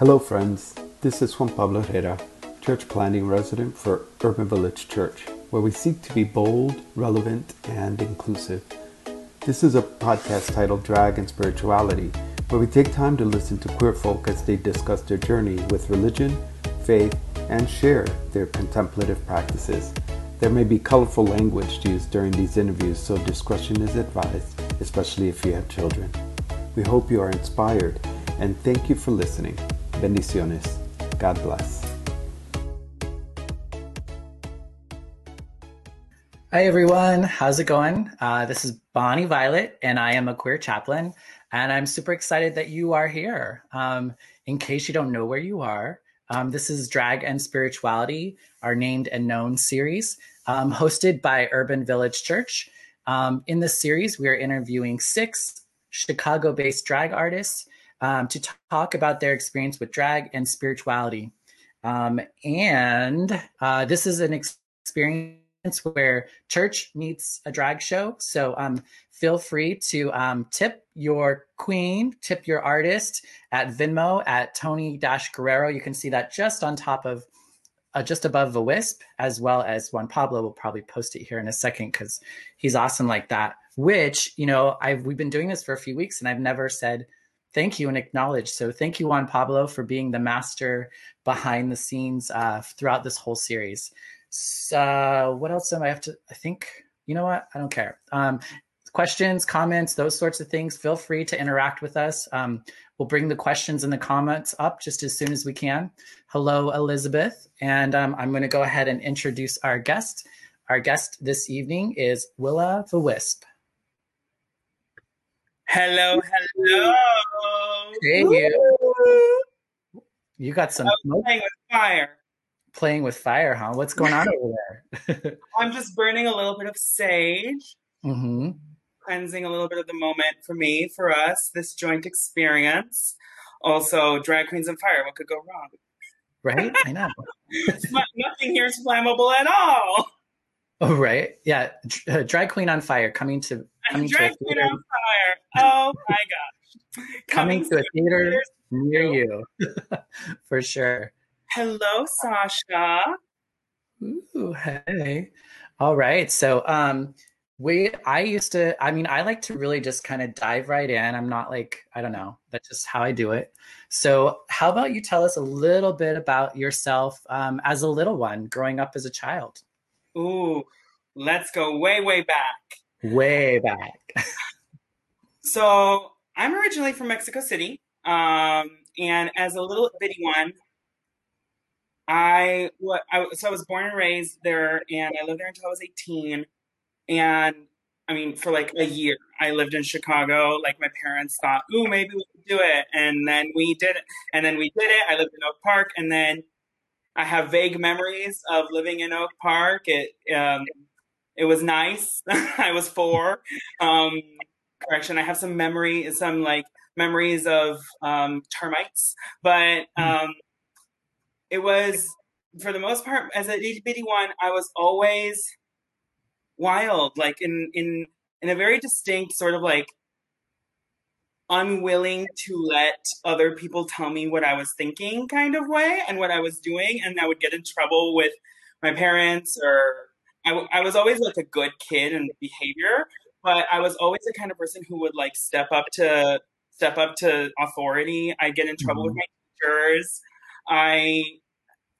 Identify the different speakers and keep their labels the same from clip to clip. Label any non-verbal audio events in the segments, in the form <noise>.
Speaker 1: Hello, friends. This is Juan Pablo Herrera, church planting resident for Urban Village Church, where we seek to be bold, relevant, and inclusive. This is a podcast titled Drag and Spirituality, where we take time to listen to queer folk as they discuss their journey with religion, faith, and share their contemplative practices. There may be colorful language used during these interviews, so discretion is advised, especially if you have children. We hope you are inspired, and thank you for listening. Bendiciones. God bless.
Speaker 2: Hi, everyone. How's it going? Uh, this is Bonnie Violet, and I am a queer chaplain. And I'm super excited that you are here. Um, in case you don't know where you are, um, this is Drag and Spirituality, our named and known series, um, hosted by Urban Village Church. Um, in this series, we are interviewing six Chicago based drag artists um, to talk about their experience with drag and spirituality. Um, and uh, this is an experience where church meets a drag show. So um, feel free to um, tip your queen, tip your artist at Venmo at Tony Guerrero. You can see that just on top of, uh, just above the wisp, as well as Juan Pablo will probably post it here in a second because he's awesome like that. Which you know, I've we've been doing this for a few weeks and I've never said thank you and acknowledge. So thank you, Juan Pablo, for being the master behind the scenes uh, throughout this whole series. So, uh, what else am I have to? I think you know what? I don't care. Um, questions, comments, those sorts of things. Feel free to interact with us. Um, we'll bring the questions and the comments up just as soon as we can. Hello, Elizabeth, and um, I'm going to go ahead and introduce our guest. Our guest this evening is Willa the Wisp.
Speaker 3: Hello, hello.
Speaker 2: Hey, you. You got some
Speaker 3: playing with fire.
Speaker 2: Playing with fire, huh? What's going on over there? <laughs>
Speaker 3: I'm just burning a little bit of sage,
Speaker 2: mm-hmm.
Speaker 3: cleansing a little bit of the moment for me, for us, this joint experience. Also, drag queens and fire. What could go wrong?
Speaker 2: Right? I know. <laughs>
Speaker 3: nothing here is flammable at all.
Speaker 2: Oh, right. Yeah. Uh, drag queen on fire coming to coming
Speaker 3: drag to queen on fire. Oh my gosh. <laughs>
Speaker 2: coming, coming to a theater near you. <laughs> For sure.
Speaker 3: Hello, Sasha.
Speaker 2: Ooh, hey. All right. So um we I used to I mean I like to really just kind of dive right in. I'm not like I don't know. That's just how I do it. So how about you tell us a little bit about yourself um, as a little one growing up as a child?
Speaker 3: Ooh, let's go way, way back.
Speaker 2: Way back.
Speaker 3: so I'm originally from Mexico City. Um, and as a little bitty one, I what I so I was born and raised there, and I lived there until I was 18. And I mean, for like a year, I lived in Chicago. Like my parents thought, "Ooh, maybe we could do it," and then we did it. And then we did it. I lived in Oak Park, and then I have vague memories of living in Oak Park. It um, it was nice. <laughs> I was four. Um, correction. I have some memory, some like memories of um, termites, but hmm. um, it was for the most part as a itty bitty one. I was always wild, like in in in a very distinct sort of like unwilling to let other people tell me what I was thinking kind of way and what I was doing. And I would get in trouble with my parents or I, w- I was always like a good kid in behavior, but I was always the kind of person who would like step up to step up to authority. I get in trouble mm-hmm. with my teachers. I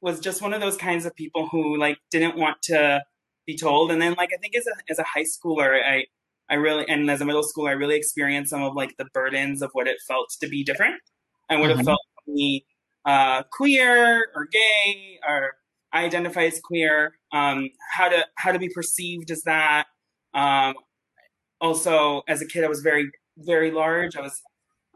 Speaker 3: was just one of those kinds of people who like didn't want to be told. And then like I think as a as a high schooler, I I really, and as a middle schooler, I really experienced some of like the burdens of what it felt to be different and what mm-hmm. it felt to be uh, queer or gay or I identify as queer, um, how to how to be perceived as that. Um, also, as a kid, I was very very large. I was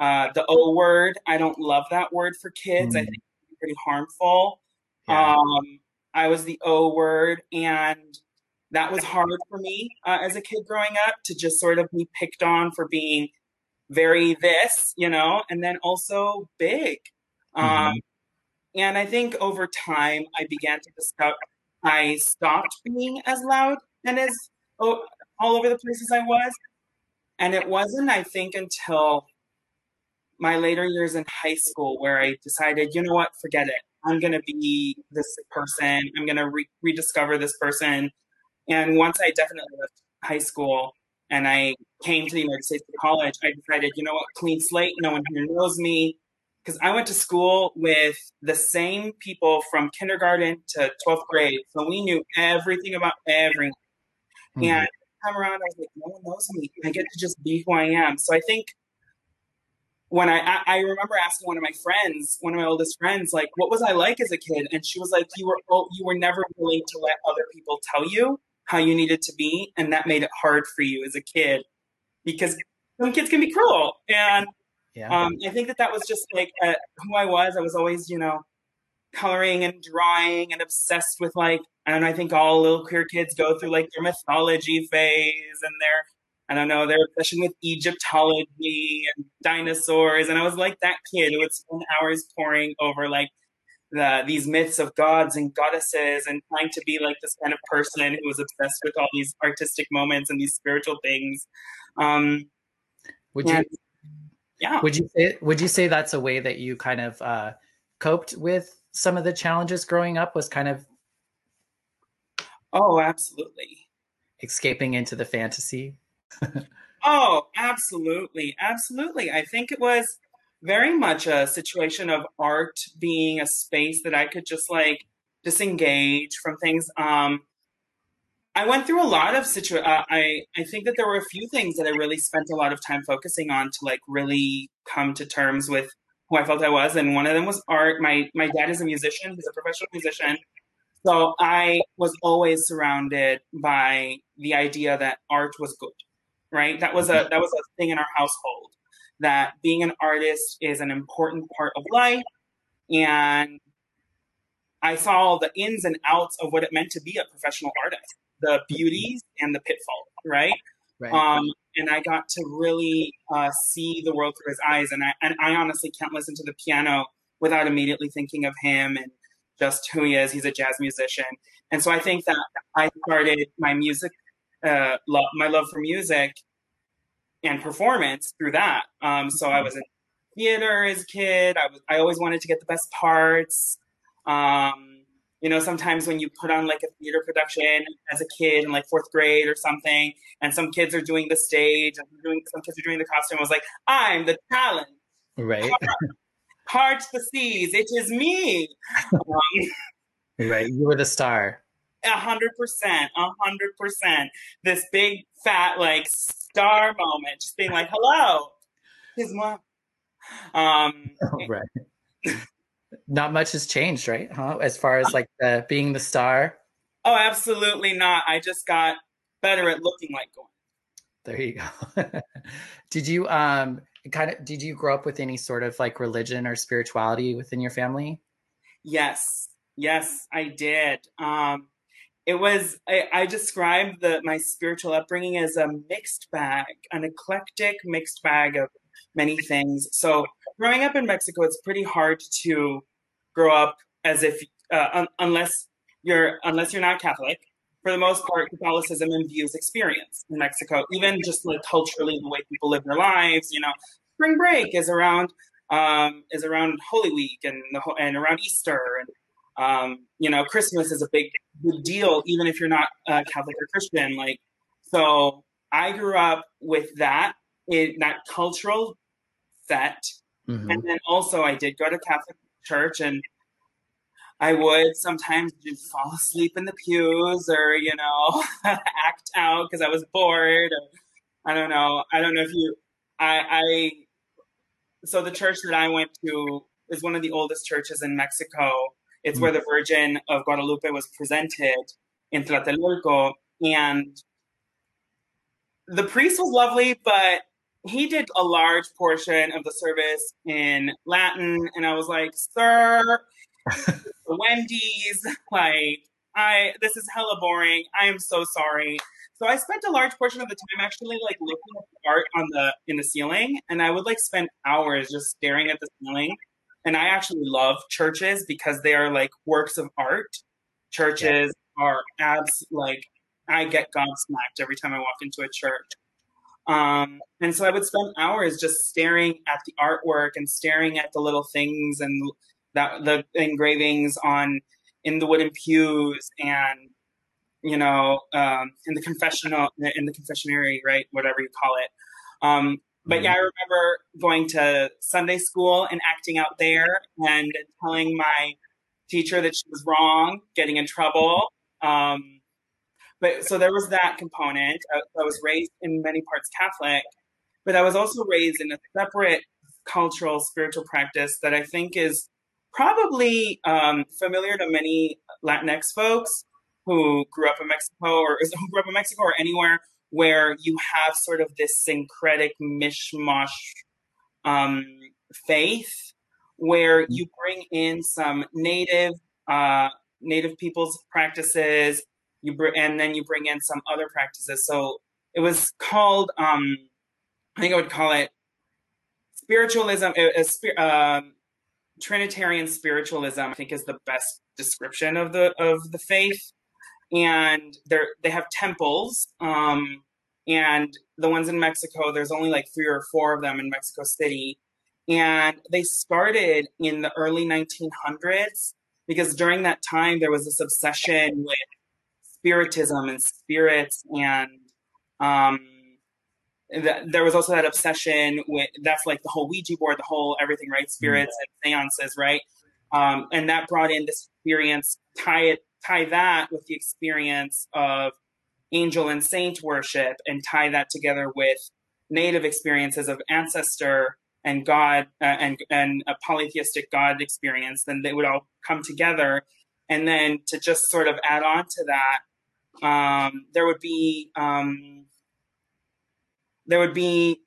Speaker 3: uh, the O word. I don't love that word for kids. Mm. I think it's pretty harmful. Yeah. Um, I was the O word, and that was hard for me uh, as a kid growing up to just sort of be picked on for being very this, you know, and then also big. Um, mm-hmm. And I think over time, I began to discover I stopped being as loud and as oh, all over the places I was. And it wasn't, I think, until my later years in high school where I decided, you know what, forget it. I'm going to be this person. I'm going to re- rediscover this person. And once I definitely left high school and I came to the United States for college, I decided, you know what, clean slate. No one here knows me. Because I went to school with the same people from kindergarten to 12th grade. So we knew everything about everyone. Mm-hmm. And time around, I was like, no one knows me. I get to just be who I am. So I think when I, I remember asking one of my friends, one of my oldest friends, like, what was I like as a kid? And she was like, you were oh, you were never willing to let other people tell you how you needed to be, and that made it hard for you as a kid because some kids can be cruel. And yeah. um, I think that that was just like uh, who I was. I was always, you know, coloring and drawing and obsessed with like, and I think all little queer kids go through like their mythology phase and their I don't know, their obsession with Egyptology and dinosaurs. And I was like that kid who would spend hours poring over like the, these myths of gods and goddesses and trying to be like this kind of person who was obsessed with all these artistic moments and these spiritual things. Um,
Speaker 2: would you, yeah. Would you say, would you say that's a way that you kind of uh, coped with some of the challenges growing up was kind of
Speaker 3: Oh, absolutely.
Speaker 2: Escaping into the fantasy <laughs>
Speaker 3: oh, absolutely. Absolutely. I think it was very much a situation of art being a space that I could just like disengage from things. Um, I went through a lot of situ. Uh, I I think that there were a few things that I really spent a lot of time focusing on to like really come to terms with who I felt I was, and one of them was art. My my dad is a musician; he's a professional musician, so I was always surrounded by the idea that art was good right? That was a that was a thing in our household that being an artist is an important part of life and I saw all the ins and outs of what it meant to be a professional artist, the beauties and the pitfalls, right? right. Um, and I got to really uh, see the world through his eyes. And I, and I honestly can't listen to the piano without immediately thinking of him and just who he is. He's a jazz musician. And so I think that I started my music uh, love, my love for music and performance through that. Um, so I was in theater as a kid. I was I always wanted to get the best parts. Um, you know, sometimes when you put on like a theater production as a kid in like fourth grade or something, and some kids are doing the stage and doing some kids are doing the costume, I was like, I'm the talent.
Speaker 2: Right.
Speaker 3: Heart the seas. It is me. <laughs> Um,
Speaker 2: right. You were the star.
Speaker 3: A hundred percent, a hundred percent. This big fat like star moment, just being like, "Hello, his mom." Um, <laughs>
Speaker 2: oh, right. <laughs> not much has changed, right? Huh? As far as like the, being the star.
Speaker 3: Oh, absolutely not. I just got better at looking like one.
Speaker 2: There you go. <laughs> did you um kind of did you grow up with any sort of like religion or spirituality within your family?
Speaker 3: Yes. Yes, I did. Um it was I, I described the my spiritual upbringing as a mixed bag, an eclectic mixed bag of many things. So growing up in Mexico, it's pretty hard to grow up as if uh, un- unless you're unless you're not Catholic. For the most part, Catholicism imbues experience in Mexico, even just like culturally, the way people live their lives. You know, spring break is around um, is around Holy Week and the, and around Easter and um, you know, Christmas is a big, big deal, even if you're not uh, Catholic or Christian. Like, so I grew up with that in that cultural set, mm-hmm. and then also I did go to Catholic church, and I would sometimes just fall asleep in the pews, or you know, <laughs> act out because I was bored. Or, I don't know. I don't know if you. I, I so the church that I went to is one of the oldest churches in Mexico it's mm where the Virgin of Guadalupe was presented in Tlatelolco. And the priest was lovely, but he did a large portion of the service in Latin. And I was like, sir, <laughs> Wendy's, like, I this is hella boring. I am so sorry. So I spent a large portion of the time actually like looking at the art on the in the ceiling, and I would like spend hours just staring at the ceiling and I actually love churches because they are like works of art. Churches yeah. are abs like I get gobsmacked every time I walk into a church. Um, and so I would spend hours just staring at the artwork and staring at the little things and that the engravings on in the wooden pews and you know um, in the confessional in the confessionary, right? Whatever you call it. Um, but yeah, I mm-hmm. remember going to Sunday school and acting out there and telling my teacher that she was wrong, getting in trouble. Um, but so there was that component. I, I was raised in many parts Catholic, but I was also raised in a separate cultural spiritual practice that I think is probably um, familiar to many Latinx folks who grew up in Mexico or who grew up in Mexico or anywhere where you have sort of this syncretic mishmash um, faith where you bring in some native uh, native people's practices you br- and then you bring in some other practices. So it was called, um, I think I would call it spiritualism, a, a, um, Trinitarian spiritualism. I think is the best description of the of the faith. And they're they have temples, um, and the ones in Mexico. There's only like three or four of them in Mexico City, and they started in the early 1900s because during that time there was this obsession with spiritism and spirits and um, there was also that obsession with that's like the whole Ouija board, the whole everything, right? Spirits mm-hmm. and seances, right? Um, and that brought in this experience, tie it, tie that with the experience of angel and saint worship, and tie that together with native experiences of ancestor and God uh, and and a polytheistic God experience. Then they would all come together, and then to just sort of add on to that, um, there would be um, there would be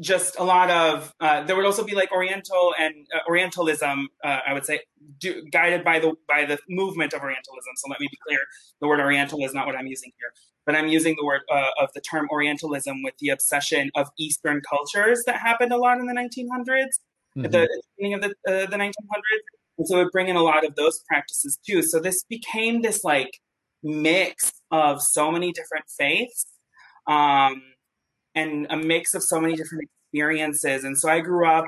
Speaker 3: just a lot of uh, there would also be like oriental and uh, orientalism uh, i would say do, guided by the by the movement of orientalism. So let me be clear the word oriental is not what i'm using here but i'm using the word uh, of the term orientalism with the obsession of eastern cultures that happened a lot in the 1900s mm-hmm. at the beginning of the, uh, the 1900s and so it would bring in a lot of those practices too. So this became this like mix of so many different faiths um, and a mix of so many different experiences. And so I grew up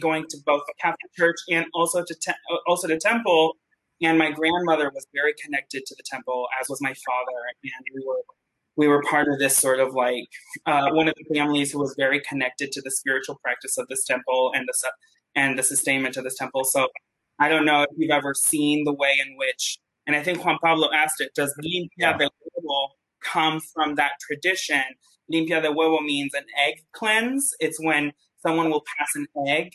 Speaker 3: going to both the Catholic Church and also to te- also to temple. And my grandmother was very connected to the temple, as was my father. And we were we were part of this sort of like uh, one of the families who was very connected to the spiritual practice of this temple and the and the sustainment of this temple. So I don't know if you've ever seen the way in which and I think Juan Pablo asked it, does limpia de huevo come from that tradition? Limpia de huevo means an egg cleanse. It's when someone will pass an egg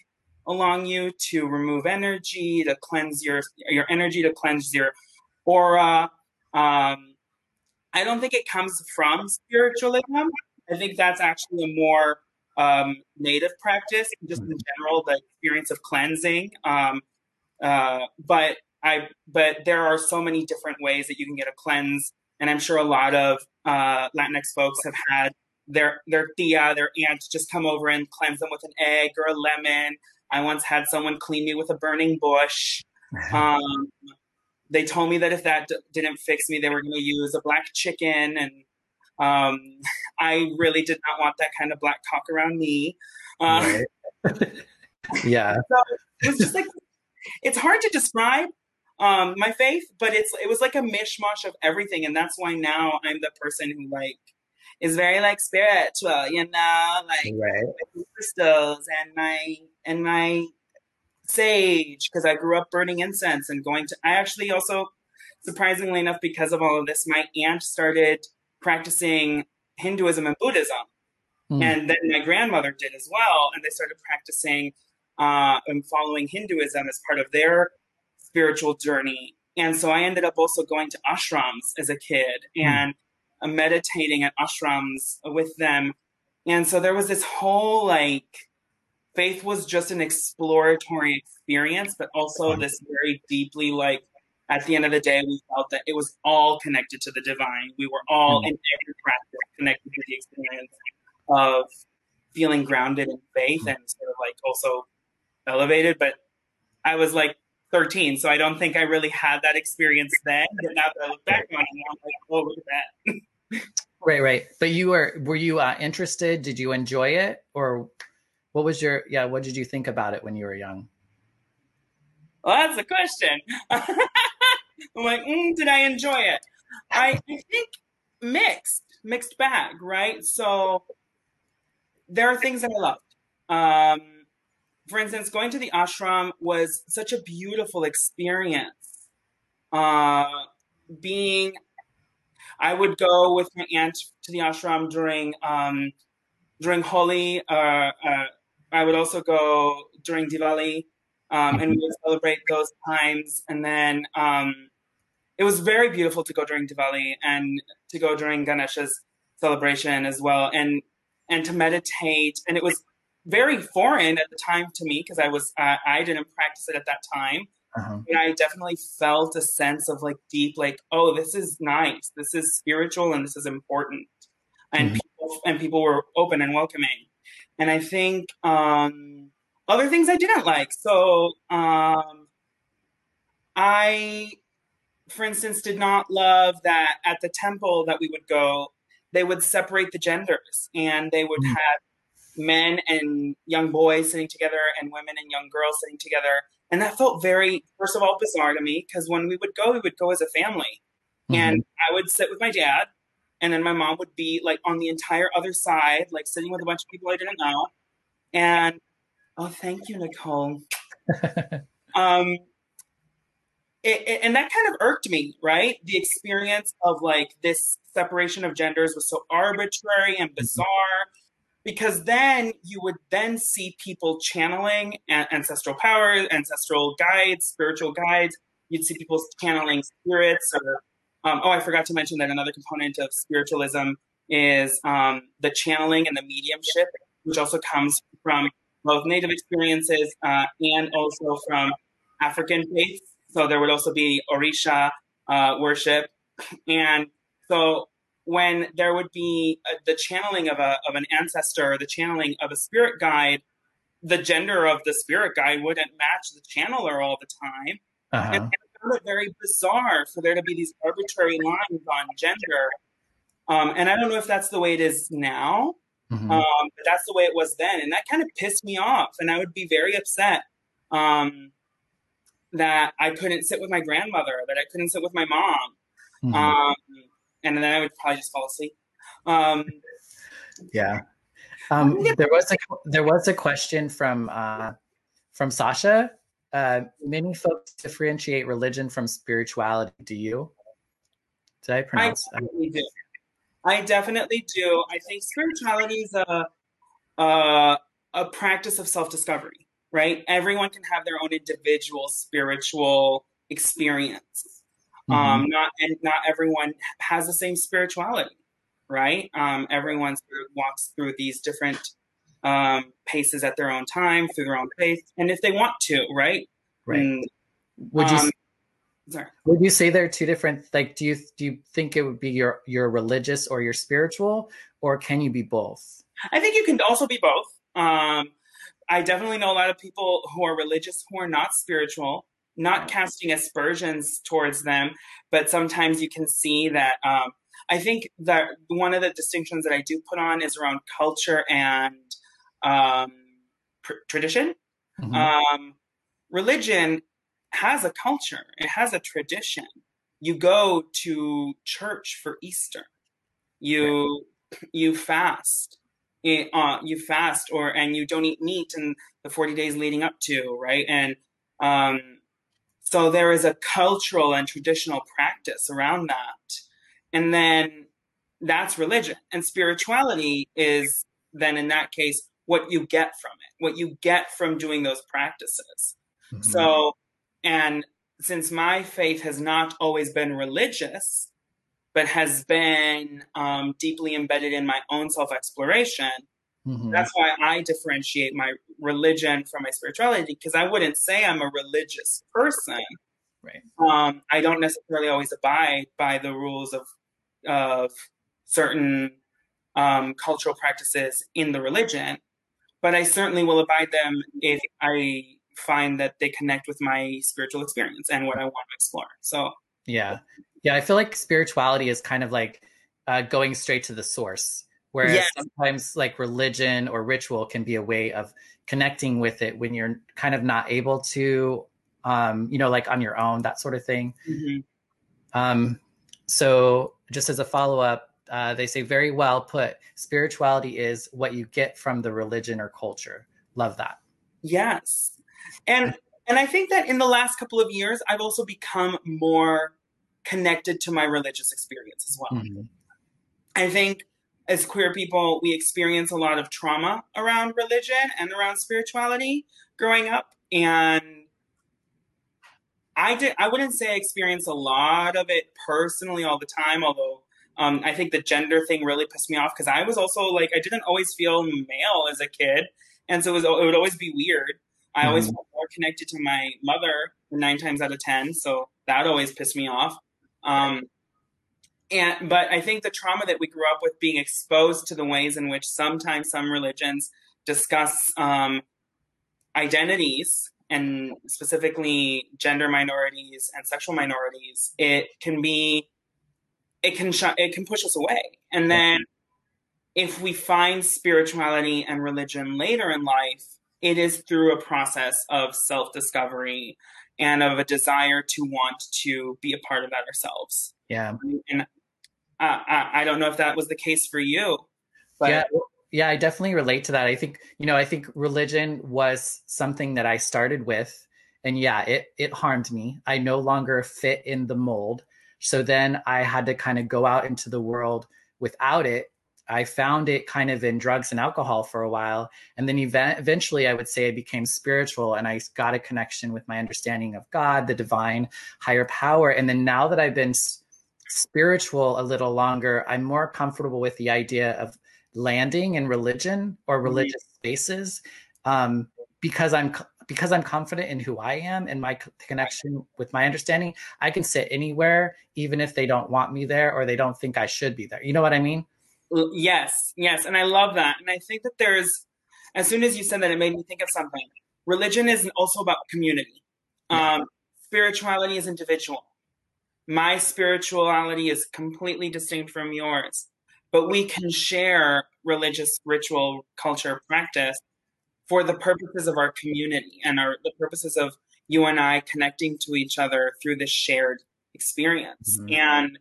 Speaker 3: along you to remove energy, to cleanse your your energy, to cleanse your aura. Um, I don't think it comes from spiritualism. I think that's actually a more um, native practice, just in general, the experience of cleansing. Um, uh, but I but there are so many different ways that you can get a cleanse, and I'm sure a lot of uh, Latinx folks have had their their tia, their aunt, just come over and cleanse them with an egg or a lemon. I once had someone clean me with a burning bush. <laughs> Um, they told me that if that d- didn't fix me, they were going to use a black chicken, and um, <laughs> I really did not want that kind of black cock around me.
Speaker 2: Uh, right. <laughs> yeah,
Speaker 3: so it was just like it's hard to describe um, my faith, but it's it was like a mishmash of everything, and that's why now I'm the person who like is very like spiritual, you know, like right. crystals and my and my sage because I grew up burning incense and going to. I actually also, surprisingly enough, because of all of this, my aunt started practicing Hinduism and Buddhism, mm. and then my grandmother did as well, and they started practicing uh, and following Hinduism as part of their spiritual journey. And so I ended up also going to ashrams as a kid hmm. and mm. meditating at ashrams with them. And so there was this whole like, faith was just an exploratory experience, but also this very deeply like, at the end of the day, we felt that it was all connected to the divine. We were all mm. in every practice connected to the experience of feeling grounded in faith and sort of like also elevated. But I was like 13, so I don't think I really had that experience then. But now that I look back on it, I'm like, oh, look at that. <laughs>
Speaker 2: Right, right. But you were were you uh, interested? Did you enjoy it, or what was your yeah? What did you think about it when you were young?
Speaker 3: Well, that's a question. <laughs> I'm like, mm, did I enjoy it? I, I think mixed, mixed bag, right? So there are things that I loved. Um, for instance, going to the ashram was such a beautiful experience. Uh, being, I would go with my aunt to the ashram during um, during Holi. Uh, uh, I would also go during Diwali, um, and we would celebrate those times. And then um, it was very beautiful to go during Diwali and to go during Ganesha's celebration as well, and and to meditate. And it was very foreign at the time to me because I was uh, I didn't practice it at that time. Uh-huh. And I definitely felt a sense of like deep, like, oh, this is nice, this is spiritual, and this is important, and mm-hmm. people and people were open and welcoming. And I think um, other things I didn't like. So um, I, for instance, did not love that at the temple that we would go, they would separate the genders, and they would mm-hmm. have men and young boys sitting together and women and young girls sitting together. And that felt very, first of all, bizarre to me because when we would go, we would go as a family. Mm-hmm. And I would sit with my dad, and then my mom would be like on the entire other side, like sitting with a bunch of people I didn't know. And oh, thank you, Nicole. <laughs> um, it, it, and that kind of irked me, right? The experience of like this separation of genders was so arbitrary and mm-hmm. Because then you would then see people channeling ancestral powers, ancestral guides, spiritual guides. You'd see people channeling spirits. Or um, oh, I forgot to mention that another component of spiritualism is um, the channeling and the mediumship, which also comes from both native experiences uh, and also from African faiths. So there would also be Orisha uh, worship, and so when there would be a, the channeling of a of an ancestor, the channeling of a spirit guide, the gender of the spirit guide wouldn't match the channeler all the time. Uh-huh. And I found it very bizarre for there to be these arbitrary lines on gender. Um, and I don't know if that's the way it is now, mm-hmm. um, but that's the way it was then. And that kind of pissed me off. And I would be very upset um, that I couldn't sit with my grandmother, that I couldn't sit with my mom. Mm-hmm. And then I would probably just fall asleep. Um,
Speaker 2: yeah. Um, there was a there was a question from uh, from Sasha. Uh, many folks differentiate religion from spirituality. Do you? Did I pronounce?
Speaker 3: I definitely do. I definitely do. I think spirituality is a a, a practice of self discovery. Right. Everyone can have their own individual spiritual experience. Um, mm-hmm. Um, not and not everyone has the same spirituality, right? Um, everyone sort of walks through these different um, paces at their own time, through their own pace, and if they want to, right?
Speaker 2: Right. And, would you? Um, sorry. Would you say there are two different? Like, do you do you think it would be your your religious or your spiritual, or can you be both?
Speaker 3: I think you can also be both. Um, I definitely know a lot of people who are religious who are not spiritual not casting aspersions towards them, but sometimes you can see that. Um, I think that one of the distinctions that I do put on is around culture and um, pr- tradition. Mm-hmm. Um, religion has a culture, it has a tradition. You go to church for Easter. You right. you fast. It, uh, you fast or and you don't eat meat in the 40 days leading up to right and um, so there is a cultural and traditional practice around that. And then that's religion. And spirituality is then, in that case, what you get from it, what you get from doing those practices. Mm-hmm. So, and since my faith has not always been religious, but has been um, deeply embedded in my own self exploration, Mm-hmm. That's why I differentiate my religion from my spirituality because I wouldn't say I'm a religious person.
Speaker 2: Right.
Speaker 3: Um, I don't necessarily always abide by the rules of of certain um, cultural practices in the religion, but I certainly will abide them if I find that they connect with my spiritual experience and what I want to explore. So
Speaker 2: yeah, yeah, I feel like spirituality is kind of like uh, going straight to the source. Whereas
Speaker 3: Yes.
Speaker 2: sometimes like religion or ritual can be a way of connecting with it when you're kind of not able to, um, you know, like on your own, that sort of thing.
Speaker 3: Mhm.
Speaker 2: Um, so, just as a follow up, uh, they say very well put. Spirituality is what you get from the religion or culture. Love that.
Speaker 3: Yes. And and I think that in the last couple of years I've also become more connected to my religious experience as well.
Speaker 2: Mhm.
Speaker 3: I think as queer people we experience a lot of trauma around religion and around spirituality growing up and I did I wouldn't say I experienced a lot of it personally all the time although um, I think the gender thing really pissed me off because I was also like I didn't always feel male as a kid and so it, was, it would always be weird. I always
Speaker 2: Mhm.
Speaker 3: felt more connected to my mother nine times out of ten, so that always pissed me off. Um, and but I think the trauma that we grew up with, being exposed to the ways in which sometimes some religions discuss um, identities and specifically gender minorities and sexual minorities, it can be it can sh- it can push us away, and then if we find spirituality and religion later in life, it is through a process of self discovery and of a desire to want to be a part of that ourselves.
Speaker 2: Yeah.
Speaker 3: And uh, I, I don't know if that was the case for you, but
Speaker 2: yeah. Yeah. I definitely relate to that. I think, you know, I think religion was something that I started with. And yeah, it, it harmed me. I no longer fit in the mold. So then I had to kind of go out into the world without it. I found it kind of in drugs and alcohol for a while. And then event- eventually, I would say I became spiritual and I got a connection with my understanding of God, the divine, higher power. And then now that I've been spiritual a little longer, I'm more comfortable with the idea of landing in religion or religious spaces um, because I'm because I'm confident in who I am and my connection with my understanding. I can sit anywhere, even if they don't want me there or they don't think I should be there. You know what I mean?
Speaker 3: yes, yes. And I love that. And I think that there's, as soon as you said that, it made me think of something. Religion is also about community, um, spirituality is individual. My spirituality is completely distinct from yours, but we can share religious ritual, culture, practice for the purposes of our community and our the purposes of you and I connecting to each other through this shared experience.
Speaker 2: Mhm.
Speaker 3: And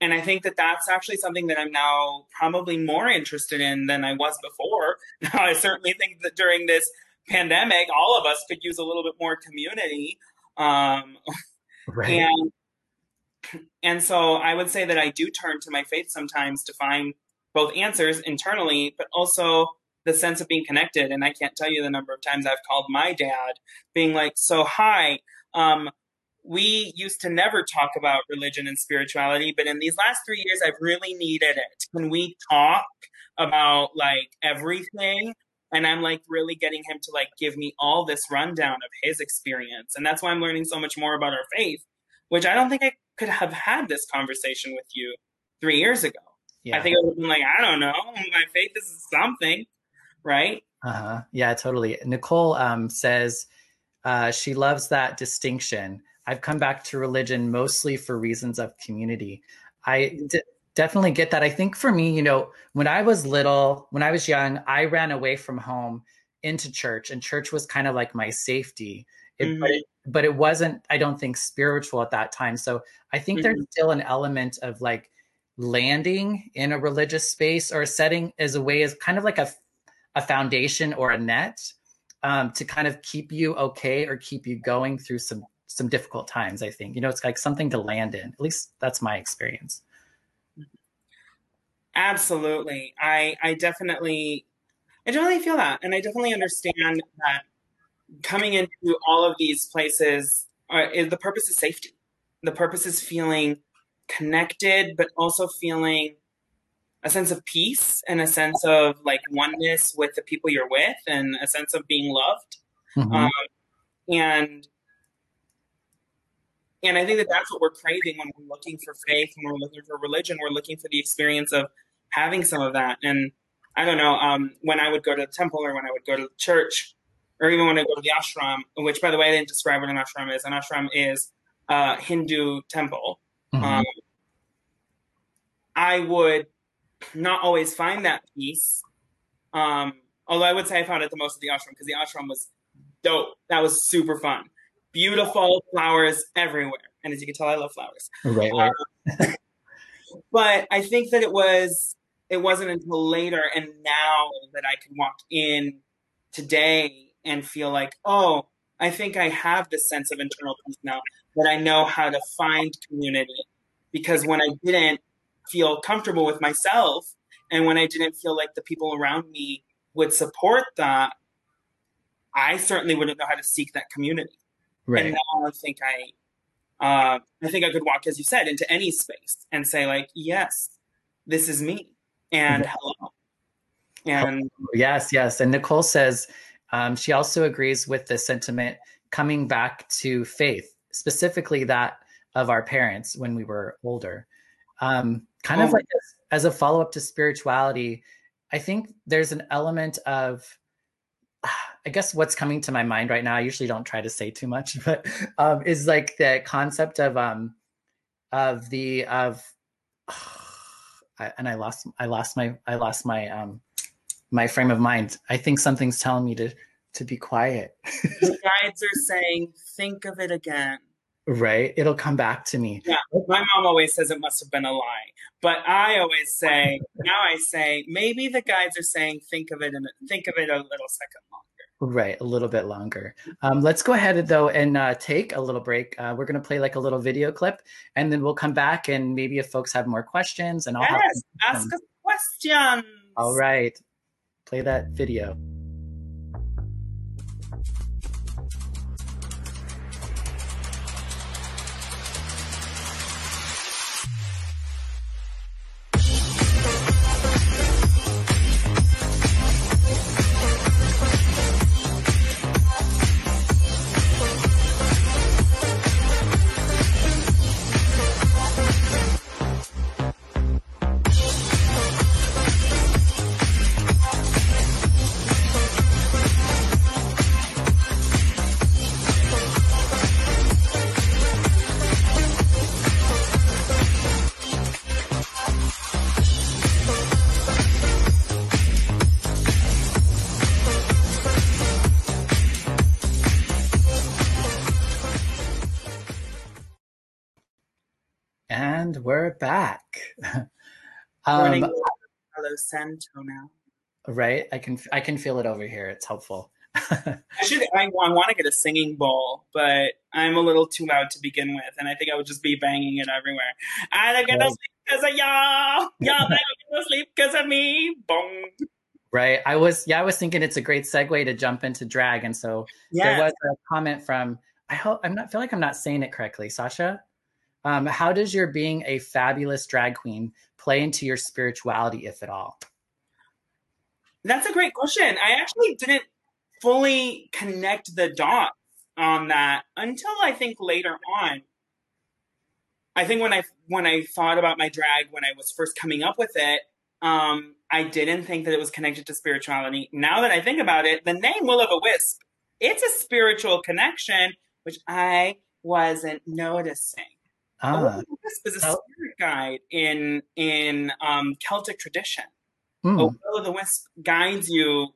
Speaker 3: and I think that that's actually something that I'm now probably more interested in than I was before. <laughs> Now, I certainly think that during this pandemic, all of us could use a little bit more community. Um,
Speaker 2: Right.
Speaker 3: and and so I would say that I do turn to my faith sometimes to find both answers internally, but also the sense of being connected. And I can't tell you the number of times I've called my dad, being like, "So hi, um, we used to never talk about religion and spirituality, but in these last three years, I've really needed it. Can we talk about like everything?" And I'm like really getting him to like give me all this rundown of his experience, and that's why I'm learning so much more about our faith, which I don't think I could have had this conversation with you three years ago.
Speaker 2: yeah.
Speaker 3: I think I would have been like, I don't know, my faith is something, right?
Speaker 2: Uh-huh. Yeah, totally. Nicole um, says uh, she loves that distinction. I've come back to religion mostly for reasons of community. I d- definitely get that. I think for me, you know, when I was little, when I was young, I ran away from home into church, and church was kind of like my safety. It, but, it, but it wasn't, I don't think, spiritual at that time. So I think there's still an element of like landing in a religious space or a setting as a way as kind of like a a foundation or a net um, to kind of keep you okay or keep you going through some some difficult times i think. You know it's like something to land in. At least that's my experience.
Speaker 3: Absolutely. I I definitely I definitely feel that. And I definitely understand that coming into all of these places is, the purpose is safety. The purpose is feeling connected but also feeling a sense of peace and a sense of like oneness with the people you're with and a sense of being loved.
Speaker 2: Mhm.
Speaker 3: Um, and and I think that that's what we're craving when we're looking for faith, when we're looking for religion. We're looking for the experience of having some of that. And I don't know, um, when I would go to the temple or when I would go to the church, or even when I go to the ashram, which, by the way, I didn't describe what an ashram is. An ashram is a Hindu temple.
Speaker 2: Mhm.
Speaker 3: Um, I would not always find that peace. Um, although I would say I found it the most at the ashram because the ashram was dope. That was super fun. Beautiful flowers everywhere. And as you can tell, I love flowers.
Speaker 2: Right, right.
Speaker 3: Um, but I think that it was it wasn't until later and now that I can walk in today and feel like, oh, I think I have this sense of internal peace now that I know how to find community. Because when I didn't feel comfortable with myself and when I didn't feel like the people around me would support that, I certainly wouldn't know how to seek that community.
Speaker 2: Right.
Speaker 3: And now I think I uh, I think I could walk, as you said, into any space and say, like, yes, this is me, and hello. And
Speaker 2: yes, yes. And Nicole says um, she also agrees with the sentiment coming back to faith, specifically that of our parents when we were older. Um, kind oh. of like as, as a follow up to spirituality, I think there's an element of <sighs> I guess what's coming to my mind right now, I usually don't try to say too much, <laughs> but um, is like the concept of um of the of <sighs> I, and I lost I lost my I lost my um my frame of mind. I think something's telling me to to be quiet.
Speaker 3: the <laughs> guides are saying, think of it again.
Speaker 2: Right? It'll come back to me.
Speaker 3: Yeah. My mom always says it must have been a lie. But I always say, now I say, maybe the guides are saying, think of it and think of it a little second longer.
Speaker 2: Right, a little bit longer. Um, let's go ahead though and uh, take a little break. Uh, we're going to play like a little video clip, and then we'll come back and maybe if folks have more questions, and I'll
Speaker 3: yes, ask us questions.
Speaker 2: All right, play that video. Back. <laughs>
Speaker 3: um, Hello, Santo now.
Speaker 2: Right, I can I can feel it over here. It's helpful. <laughs>
Speaker 3: I should. I, I want to get a singing bowl, but I'm a little too loud to begin with, and I think I would just be banging it everywhere. I don't get no sleep because of y'all. Y'all don't get no sleep because of me. Boom.
Speaker 2: Right. I was. Yeah, I was thinking it's a great segue to jump into drag, and so yes. there was a comment from. I hope I'm not feel like I'm not saying it correctly, Sasha. Um, how does your being a fabulous drag queen play into your spirituality, if at all?
Speaker 3: That's a great question. I actually didn't fully connect the dots on that until I think later on. I think when I when I thought about my drag when I was first coming up with it, um, I didn't think that it was connected to spirituality. Now that I think about it, the name Will of a Wisp, it's a spiritual connection, which I wasn't noticing. Ah. Oh, Wisp is a spirit guide in in um, Celtic tradition. Mm. A will of the wisp guides you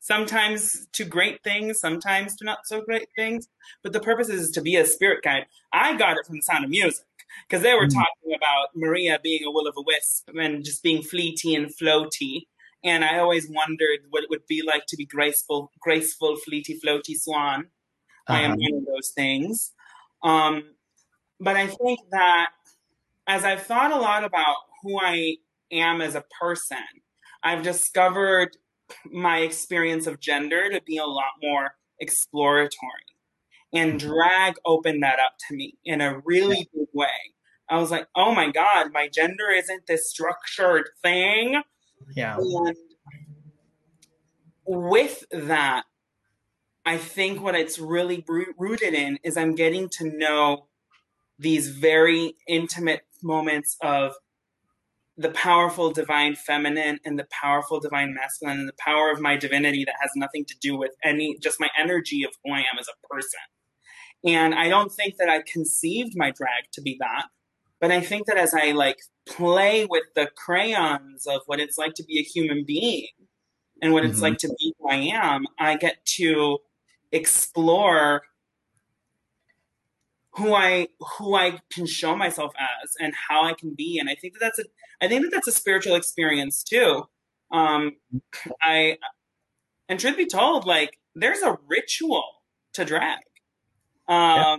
Speaker 3: sometimes to great things, sometimes to not so great things. But the purpose is to be a spirit guide. I got it from the sound of music because they were mm. talking about Maria being a will of a wisp and just being fleety and floaty. And I always wondered what it would be like to be graceful, graceful, fleety, floaty swan. Uh-huh. I am uh-huh. one of those things. Um, but I think that as I've thought a lot about who I am as a person, I've discovered my experience of gender to be a lot more exploratory. And mm-hmm. drag opened that up to me in a really big way. I was like, oh my God, my gender isn't this structured thing.
Speaker 2: Yeah.
Speaker 3: And with that, I think what it's really rooted in is I'm getting to know these very intimate moments of the powerful divine feminine and the powerful divine masculine and the power of my divinity that has nothing to do with any just my energy of who I am as a person. And I don't think that I conceived my drag to be that, but I think that as I like play with the crayons of what it's like to be a human being and what mm-hmm. it's like to be who I am, I get to explore who I who I can show myself as and how I can be. And I think that that's a I think that that's a spiritual experience too. Um, I and truth be told, like there's a ritual to drag. Um, yeah.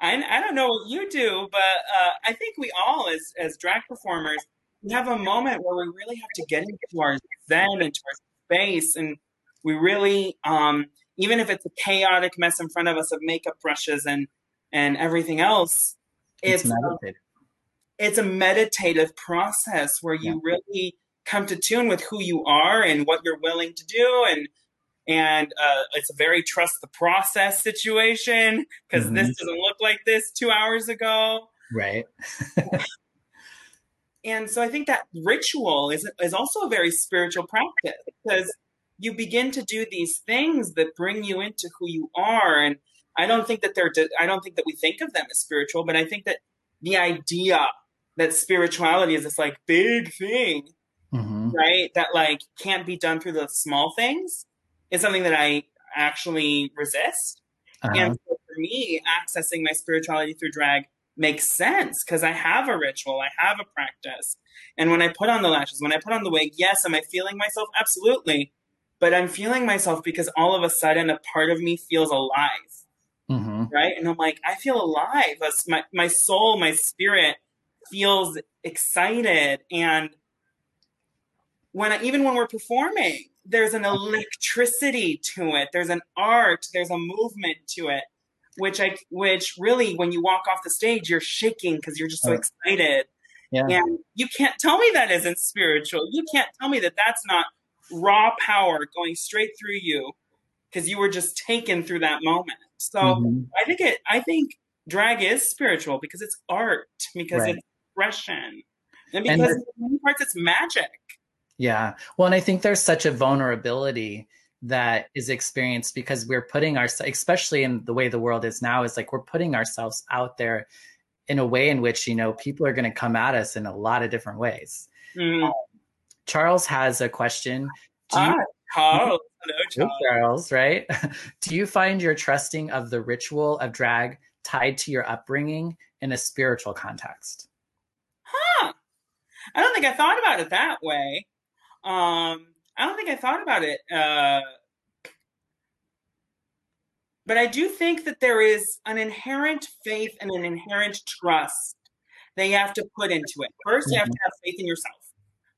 Speaker 3: I, I don't know what you do, but uh, I think we all, as as drag performers, we have a moment where we really have to get into our zen, into our space, and we really, um, even if it's a chaotic mess in front of us of makeup brushes and and everything else, it's it's, meditative. it's a meditative process where you yeah. really come to tune with who you are and what you're willing to do and and uh, it's a very trust the process situation because mm-hmm. this doesn't look like this two hours ago
Speaker 2: right <laughs>
Speaker 3: and so i think that ritual is is also a very spiritual practice because you begin to do these things that bring you into who you are and i don't think that they're i don't think that we think of them as spiritual but i think that the idea that spirituality is this like big thing mm-hmm. right that like can't be done through the small things is something that I actually resist. Uh-huh. And so for me, accessing my spirituality through drag makes sense because I have a ritual, I have a practice. And when I put on the lashes, when I put on the wig, yes, am I feeling myself? Absolutely. But I'm feeling myself because all of a sudden a part of me feels alive. Mm-hmm. Right. And I'm like, I feel alive. My, my soul, my spirit feels excited. And when I, even when we're performing, there's an electricity to it. There's an art. There's a movement to it, which I which really when you walk off the stage, you're shaking because you're just so excited. Yeah. And you can't tell me that isn't spiritual. You can't tell me that that's not raw power going straight through you because you were just taken through that moment. So mm-hmm. I think it. I think drag is spiritual because it's art, because right. it's expression, and because and in many parts it's magic.
Speaker 2: Yeah. Well, and I think there's such a vulnerability that is experienced because we're putting ourselves, especially in the way the world is now, is like we're putting ourselves out there in a way in which, you know, people are going to come at us in a lot of different ways. Mm. Um, Charles has a question.
Speaker 3: Do you, Charles. Hello,
Speaker 2: Charles. Charles, right? <laughs> Do you find your trusting of the ritual of drag tied to your upbringing in a spiritual context?
Speaker 3: Huh. I don't think I thought about it that way. Um, I don't think I thought about it. Uh, but I do think that there is an inherent faith and an inherent trust that you have to put into it. 1st you have to mm-hmm. have faith in yourself,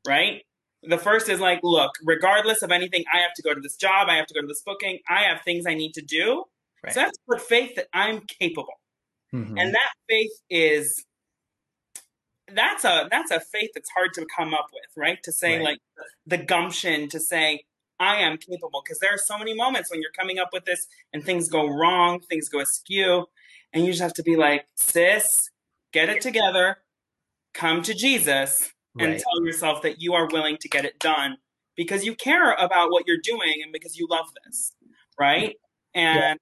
Speaker 3: right? The first is like, look, regardless of anything, I have to go to this job, I have to go to this booking, I have things I need to do. Right. So I have to put faith that I'm capable. Mm-hmm. And that faith is that's a that's a faith that's hard to come up with, right? To say right. like the gumption to say I am capable because there are so many moments when you're coming up with this and things go wrong, things go askew, and you just have to be like, sis, get it together, come to Jesus, and right. tell yourself that you are willing to get it done because you care about what you're doing and because you love this, right? And yeah.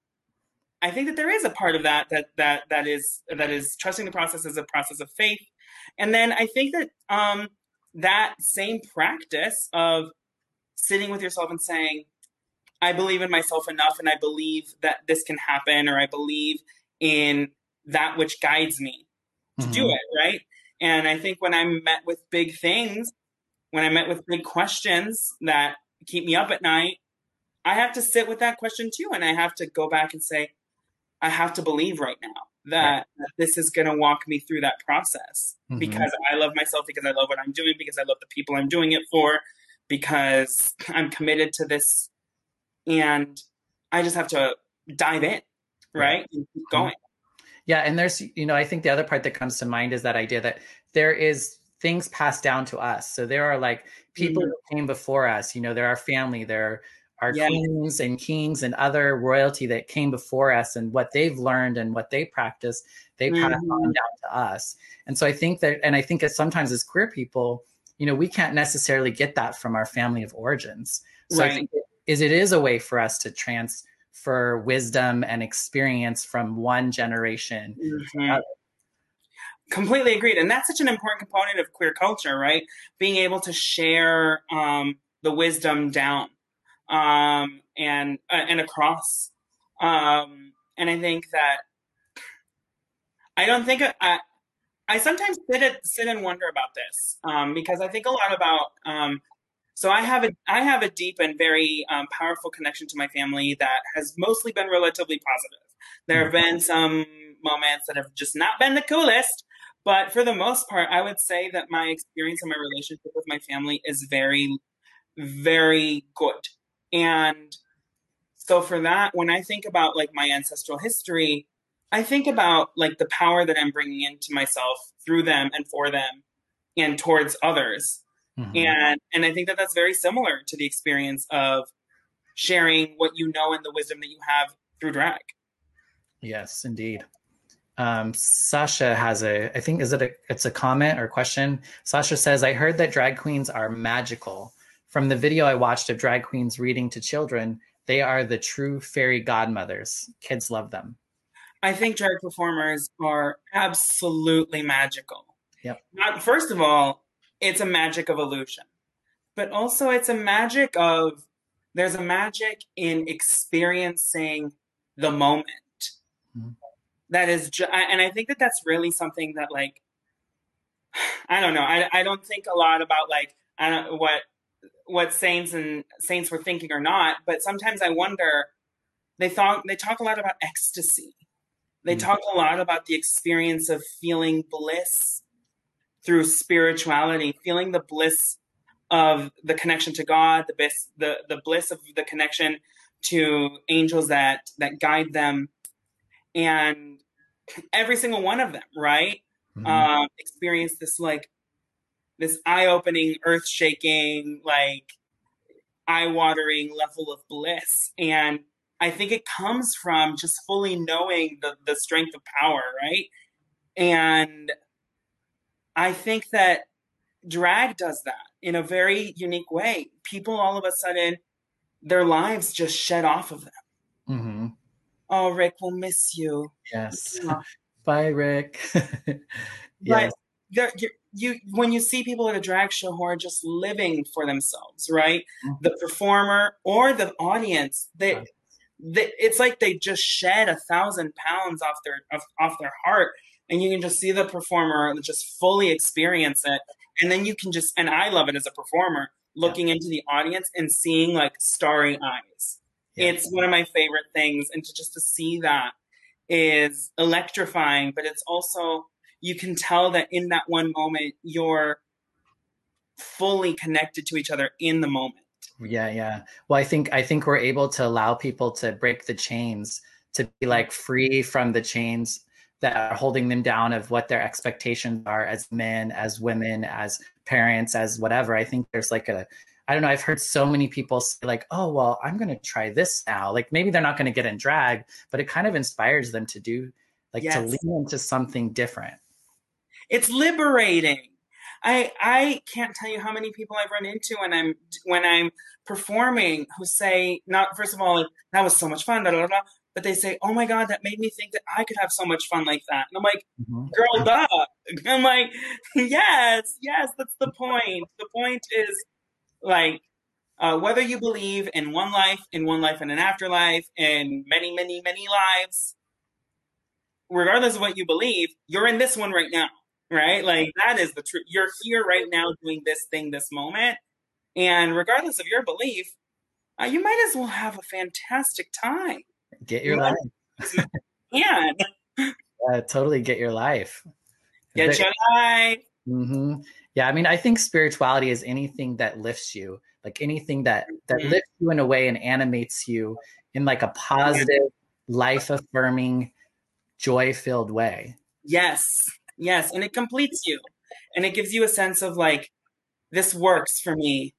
Speaker 3: I think that there is a part of that that that that is that is trusting the process as a process of faith and then I think that um, that same practice of sitting with yourself and saying, I believe in myself enough and I believe that this can happen, or I believe in that which guides me to mm-hmm. do it, right? And I think when I'm met with big things, when I'm met with big questions that keep me up at night, I have to sit with that question too. And I have to go back and say, I have to believe right now that, that this is going to walk me through that process mm-hmm. because I love myself, because I love what I'm doing, because I love the people I'm doing it for, because I'm committed to this. And I just have to dive in, right? And keep going.
Speaker 2: Yeah. And there's, you know, I think the other part that comes to mind is that idea that there is things passed down to us. So there are like people mm-hmm. who came before us, you know, there are family, there are our yes. queens and kings and other royalty that came before us and what they've learned and what they practice, they mm-hmm. pass on down to us. And so I think that, and I think that sometimes as queer people, you know, we can't necessarily get that from our family of origins. So right. I think it is it is a way for us to transfer wisdom and experience from one generation
Speaker 3: mm-hmm. completely agreed. And that's such an important component of queer culture, right? Being able to share um, the wisdom down um, and uh, and across. Um, and I think that I don't think I, I sometimes sit at, sit and wonder about this um, because I think a lot about. So I have a I have a deep and very um, powerful connection to my family that has mostly been relatively positive. There have been some moments that have just not been the coolest, but for the most part, I would say that my experience and my relationship with my family is very, very good. And so for that, when I think about like my ancestral history, I think about like the power that I'm bringing into myself through them and for them and towards others. Mm-hmm. And and I think that that's very similar to the experience of sharing what you know and the wisdom that you have through drag.
Speaker 2: Yes, indeed. Um, Sasha has a, I think, is it a, it's a comment or question. Sasha says, I heard that drag queens are magical. From the video I watched of drag queens reading to children, they are the true fairy godmothers. Kids love them.
Speaker 3: I think drag performers are absolutely magical.
Speaker 2: Yep.
Speaker 3: Not, first of all, it's a magic of illusion, but also it's a magic of, there's a magic in experiencing the moment. Mm-hmm that is ju- and i think that that's really something that like <sighs> i don't know i, I don't think a lot about like i don't what what saints and saints were thinking or not but sometimes i wonder they thought they talk a lot about ecstasy they mm-hmm. talk a lot about the experience of feeling bliss through spirituality feeling the bliss of the connection to god the bliss the, the bliss of the connection to angels that that guide them and every single one of them, right? Mm-hmm. Um, experience this like this eye-opening, earth-shaking, like eye-watering level of bliss, and I think it comes from just fully knowing the the strength of power, right? And I think that drag does that in a very unique way. People all of a sudden, their lives just shed off of them.
Speaker 2: Mm-hmm.
Speaker 3: Oh, Rick, we'll miss you.
Speaker 2: Yes. <laughs> Bye, Rick. yes. <laughs>
Speaker 3: But you when you see people at a drag show who are just living for themselves, right? Mm-hmm. The performer or the audience, they, they, it's like they just shed a thousand pounds off their off, off their heart, and you can just see the performer and just fully experience it, and then you can just and I love it as a performer looking yeah. into the audience and seeing like starry eyes yeah. It's one of my favorite things. And to just to see that is electrifying, but it's also, you can tell that in that one moment, you're fully connected to each other in the moment.
Speaker 2: Yeah, yeah. Well, I think I think we're able to allow people to break the chains, to be like free from the chains that are holding them down of what their expectations are as men, as women, as parents, as whatever. I think there's like a I don't know. I've heard so many people say, like, oh, well, I'm going to try this now. Like, maybe they're not going to get in drag, but it kind of inspires them to do, like, yes. to lean into something different.
Speaker 3: It's liberating. I I can't tell you how many people I've run into when I'm when I'm performing who say not first of all like, that was so much fun, blah, blah, blah, but they say, "Oh my god, that made me think that I could have so much fun like that." And I'm like, mm-hmm. "Girl, duh!" <laughs> I'm like, "Yes, yes, that's the point. The point is like uh, whether you believe in one life, in one life and an afterlife, in many, many, many lives, regardless of what you believe, you're in this one right now, right? Like that is the truth. You're here right now doing this thing, this moment. And regardless of your belief, uh, you might as well have a fantastic time.
Speaker 2: Get your life. <laughs>
Speaker 3: yeah.
Speaker 2: Uh, totally get your life.
Speaker 3: Get your life.
Speaker 2: Mm-hmm. Yeah, I mean, I think spirituality is anything that lifts you, like anything that that mm-hmm. lifts you in a way and animates you in like a positive, life affirming, joy filled way.
Speaker 3: Yes, yes, and it completes you, and it gives you a sense of like, this works for me.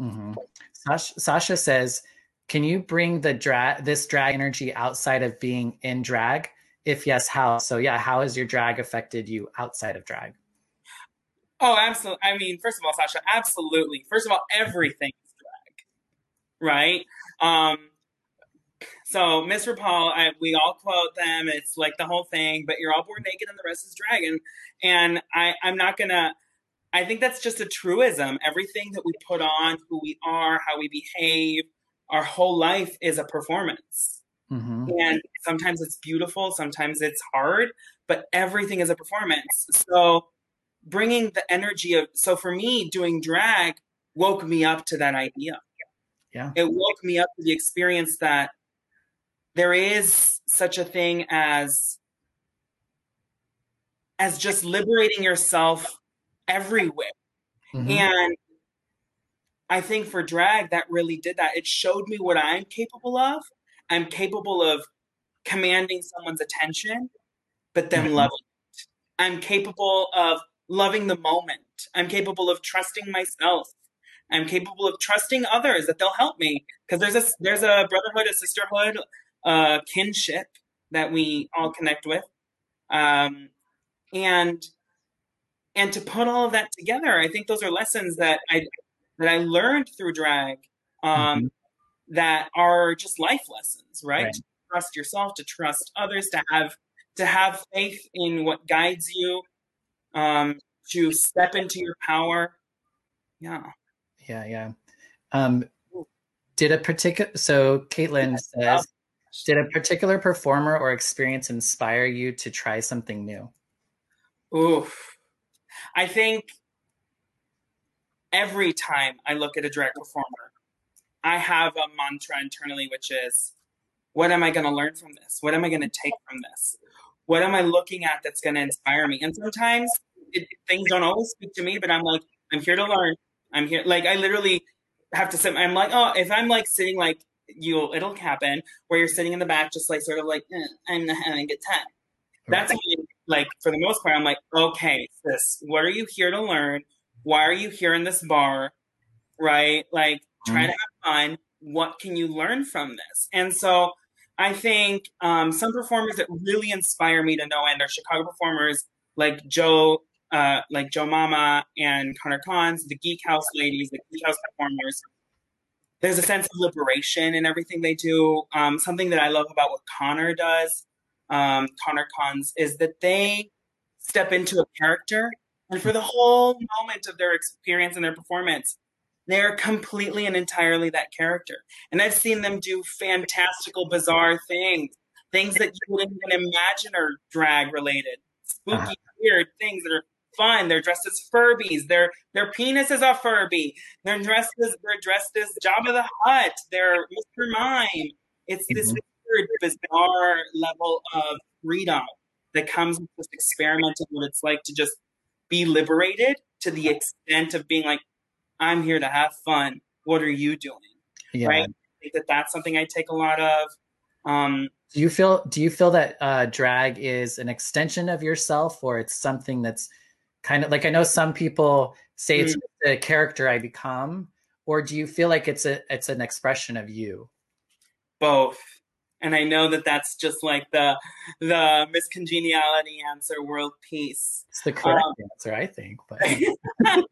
Speaker 2: Mm-hmm. Sasha, Sasha says, "Can you bring the drag this drag energy outside of being in drag? If yes, how? So yeah, how has your drag affected you outside of drag?"
Speaker 3: Oh, absolutely. I mean, first of all, Sasha, absolutely. First of all, everything is drag, right? Um, So Miss RuPaul, I, we all quote them. It's like the whole thing, but you're all born naked and the rest is dragon. And I, I'm not gonna. I think that's just a truism. Everything that we put on, who we are, how we behave, our whole life is a performance. Mm-hmm. And sometimes it's beautiful, sometimes it's hard, but everything is a performance. So bringing the energy of so for me doing drag woke me up to that idea.
Speaker 2: Yeah.
Speaker 3: It woke me up to the experience that there is such a thing as as just liberating yourself everywhere. Mm-hmm. And I think for drag that really did that. It showed me what I'm capable of. I'm capable of commanding someone's attention, but then mm-hmm. loving it. I'm capable of loving the moment. I'm capable of trusting myself. I'm capable of trusting others that they'll help me because there's a there's a brotherhood, a sisterhood, a kinship that we all connect with, um, and and to put all of that together, I think those are lessons that I that I learned through drag um, mm-hmm. that are just life lessons, right? right? To trust yourself, to trust others, to have to have faith in what guides you, um, to step into your power. Yeah.
Speaker 2: Yeah, yeah. Um, did a particular so Caitlin says, did a particular performer or experience inspire you to try something new?
Speaker 3: Oof. I think every time I look at a drag performer, I have a mantra internally, which is, what am I going to learn from this? What am I going to take from this? What am I looking at that's going to inspire me? And sometimes it, things don't always speak to me, but I'm like, I'm here to learn. I'm here. Like, I literally have to sit. I'm like, oh, if I'm like sitting like you, it'll happen where you're sitting in the back, just like sort of like, eh, I'm not having a good time. That's like, for the most part, I'm like, okay, sis, what are you here to learn? Why are you here in this bar? Right? Like, try mm-hmm. to have fun. What can you learn from this? And so I think um, some performers that really inspire me to no end are Chicago performers like Jo uh, like Jo MaMa and Connor Cons, the Geek House ladies, the Geek House performers. There's a sense of liberation in everything they do. Um, something that I love about what Connor does, um, Connor Cons, is that they step into a character, and for the whole moment of their experience and their performance, they're completely and entirely that character. And I've seen them do fantastical, bizarre things, things that you wouldn't even imagine are drag related, spooky, uh-huh. weird things that are fun. They're dressed as Furbies. Their their penis is a Furby. They're dressed as they're dressed as Jabba the Hutt. They're Mr. Mime. It's this mm-hmm. weird, bizarre level of freedom that comes with this experimenting what it's like to just be liberated to the extent of being like, I'm here to have fun. What are you doing? Yeah. Right. I think that that's something I take a lot of. Um,
Speaker 2: do you feel do you feel that uh, drag is an extension of yourself, or it's something that's kind of like I know some people say it's mm. the character I become, or do you feel like it's a it's an expression of you?
Speaker 3: Both. And I know that that's just like the the Miss Congeniality answer, world peace.
Speaker 2: It's the correct um, answer, I think. But <laughs>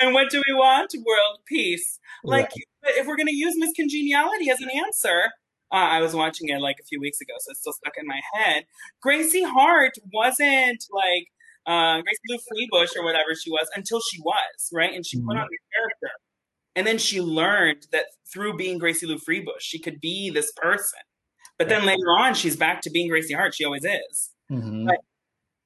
Speaker 3: and what do we want? World peace. Like, right. if we're going to use Miss Congeniality as an answer, uh, I was watching it like a few weeks ago, so it's still stuck in my head. Gracie Hart wasn't like uh, Gracie Lou Freebush or whatever she was until she was, right? And she mm-hmm. put on the character. And then she learned that through being Gracie Lou Freebush, she could be this person. But then later on, she's back to being Gracie Hart. She always is. Mm-hmm. But,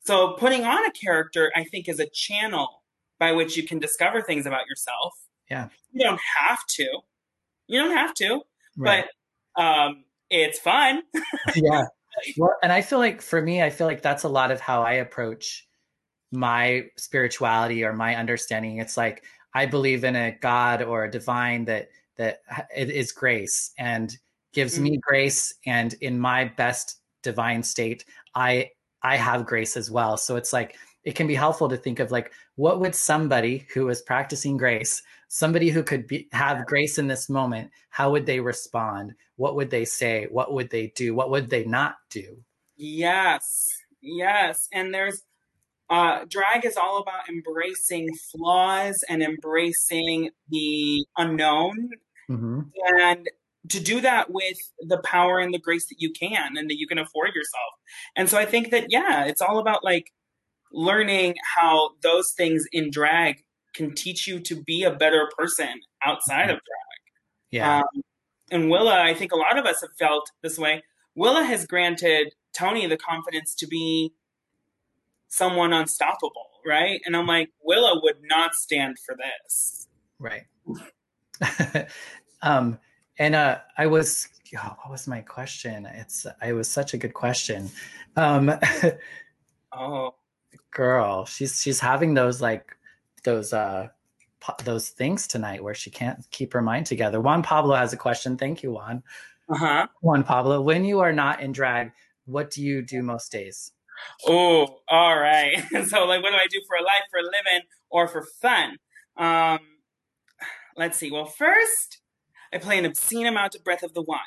Speaker 3: so putting on a character, I think, is a channel by which you can discover things about yourself.
Speaker 2: Yeah.
Speaker 3: You don't have to. You don't have to. Right. But um, it's fun. <laughs>
Speaker 2: yeah. Well, and I feel like for me, I feel like that's a lot of how I approach my spirituality or my understanding it's like i believe in a god or a divine that that it is grace and gives mm-hmm. me grace and in my best divine state i i have grace as well so it's like it can be helpful to think of like what would somebody who is practicing grace somebody who could be, have grace in this moment how would they respond what would they say what would they do what would they not do
Speaker 3: yes yes and there's uh, drag is all about embracing flaws and embracing the unknown. Mm-hmm. And to do that with the power and the grace that you can and that you can afford yourself. And so I think that yeah, it's all about like learning how those things in drag can teach you to be a better person outside of drag.
Speaker 2: Yeah.
Speaker 3: Um, and Willa, I think a lot of us have felt this way. Willa has granted Tony the confidence to be someone unstoppable, right? And I'm like, Willa would not stand for this.
Speaker 2: Right. <laughs> um, and uh, I was, oh, what was my question? It's, I was such a good question. Um, <laughs>
Speaker 3: oh,
Speaker 2: girl, she's she's having those like those uh those things tonight where she can't keep her mind together. Juan Pablo has a question. Thank you, Juan.
Speaker 3: Uh huh.
Speaker 2: Juan Pablo, when you are not in drag, what do you do most days?
Speaker 3: Oh, all right. <laughs> so, like, what do I do for a life, for a living, or for fun? Um, let's see. Well, first, I play an obscene amount of Breath of the Wild.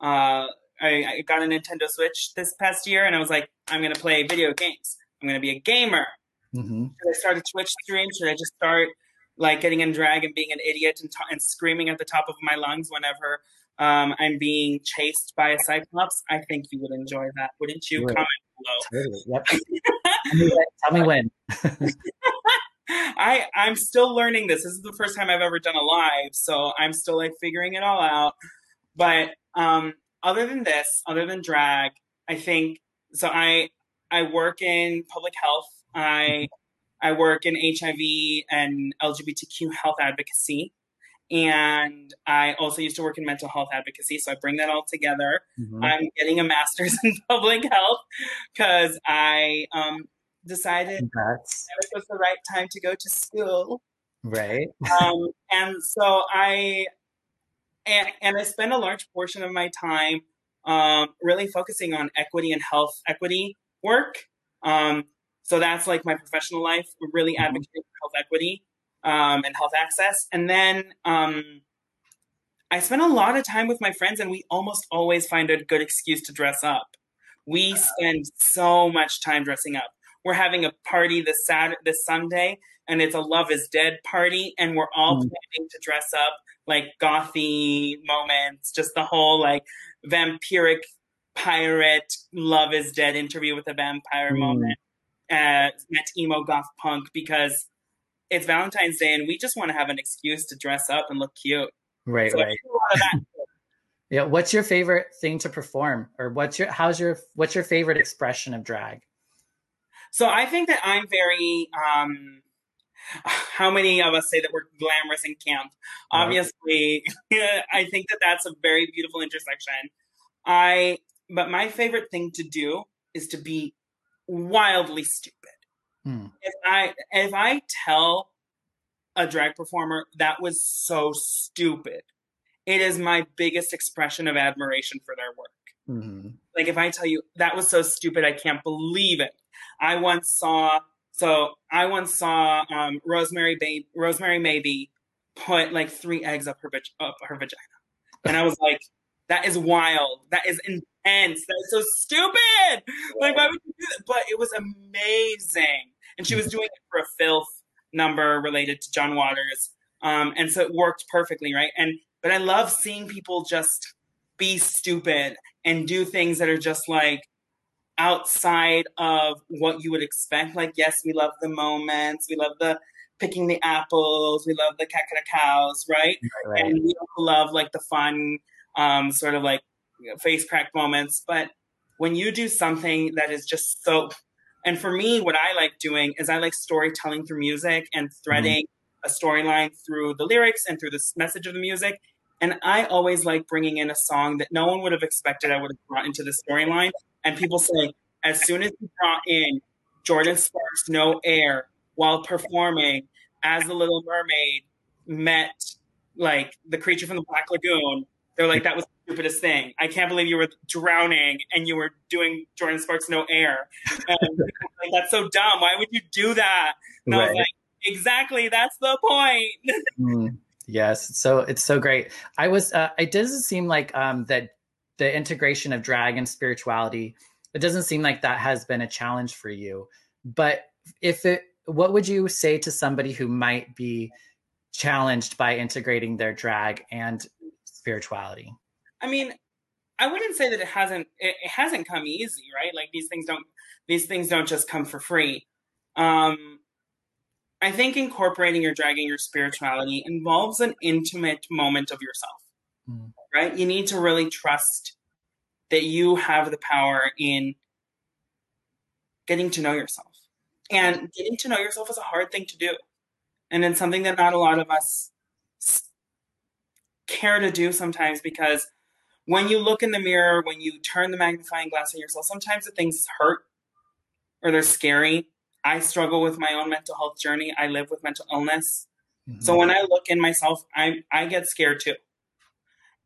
Speaker 3: Uh, I, I got a Nintendo Switch this past year, and I was like, I'm gonna play video games. I'm gonna be a gamer.
Speaker 2: Mm-hmm.
Speaker 3: Should I start a Twitch stream? Should I just start like getting in drag and being an idiot and, t- and screaming at the top of my lungs whenever um, I'm being chased by a cyclops? I think you would enjoy that, wouldn't you? Comment
Speaker 2: below. Totally. Yep. <laughs> Tell me when. <laughs>
Speaker 3: I I'm still learning this. This is the first time I've ever done a live, so I'm still like figuring it all out. But um, other than this, other than drag, I think so. I I work in public health. I I work in HIV and LGBTQ health advocacy. And I also used to work in mental health advocacy. So I bring that all together.
Speaker 2: Mhm.
Speaker 3: I'm getting a master's <laughs> in public health because I um, decided
Speaker 2: Congrats.
Speaker 3: it was the right time to go to school.
Speaker 2: Right. <laughs>
Speaker 3: Um, and so I, and, and I spend a large portion of my time um, really focusing on equity and health equity work. Um, so that's like my professional life, really
Speaker 2: Mhm.
Speaker 3: advocating for health equity um, and health access. And then um, I spend a lot of time with my friends, and we almost always find a good excuse to dress up. We spend so much time dressing up. We're having a party this Saturday, this Sunday, and it's a Love Is Dead party, and we're all
Speaker 2: Mm.
Speaker 3: planning to dress up like gothy moments, just the whole like vampiric pirate Love Is Dead interview with a vampire
Speaker 2: Mm.
Speaker 3: moment at at emo goth punk because it's Valentine's Day and we just want to have an excuse to dress up and look cute.
Speaker 2: Right.
Speaker 3: So
Speaker 2: Right.
Speaker 3: do a lot of that.
Speaker 2: Yeah. What's your favorite thing to perform, or what's your how's your what's your favorite expression of drag?
Speaker 3: So I think that I'm very. Um, <sighs> how many of us say that we're glamorous and camp? Obviously, <laughs> I think that that's a very beautiful intersection. I, but my favorite thing to do is to be wildly stupid.
Speaker 2: Hmm.
Speaker 3: If I if I tell a drag performer that was so stupid, it is my biggest expression of admiration for their work.
Speaker 2: Mhm.
Speaker 3: Like if I tell you that was so stupid, I can't believe it. I once saw so I once saw um, Rosemary ba- Rosemary Maybe put like three eggs up her up her vagina, and I was like, that is wild. That is intense. That is so stupid. Like why would you do that? But it was amazing, and she was doing it for a filth number related to John Waters, um, and so it worked perfectly, right? And but I love seeing people just be stupid and do things that are just like outside of what you would expect. Like, yes, we love the moments, we love the picking the apples, we love the cows, right?
Speaker 2: Right.
Speaker 3: And we love like the fun, um, sort of like you know, face crack moments. But when you do something that is just so, and for me, what I like doing is I like storytelling through music and threading a storyline through the lyrics and through the s- message of the music. And I always like bringing in a song that no one would have expected I would have brought into the storyline. And people say, as soon as you brought in Jordin Sparks' No Air while performing as the Little Mermaid met like the creature from the Black Lagoon, they're like, that was the stupidest thing. I can't believe you were drowning and you were doing Jordin Sparks' No Air. And <laughs> like, that's so dumb. Why would you do that? And I was like, exactly, that's the point. <laughs>
Speaker 2: Mm, yes, it's so it's so great. I was. Uh, it doesn't seem like um, that the integration of drag and spirituality. It doesn't seem like that has been a challenge for you. But if it, what would you say to somebody who might be challenged by integrating their drag and spirituality?
Speaker 3: I mean, I wouldn't say that it hasn't it, it, hasn't come easy, right? Like these things don't these things don't just come for free. Um, I think incorporating or dragging your spirituality involves an intimate moment of yourself, mm. right? You need to really trust that you have the power in getting to know yourself. And getting to know yourself is a hard thing to do. And it's something that not a lot of us care to do sometimes because when you look in the mirror, when you turn the magnifying glass on yourself, sometimes the things hurt or they're scary. I struggle with my own mental health journey. I live with mental illness. Mm-hmm. So when I look in myself, I I get scared too.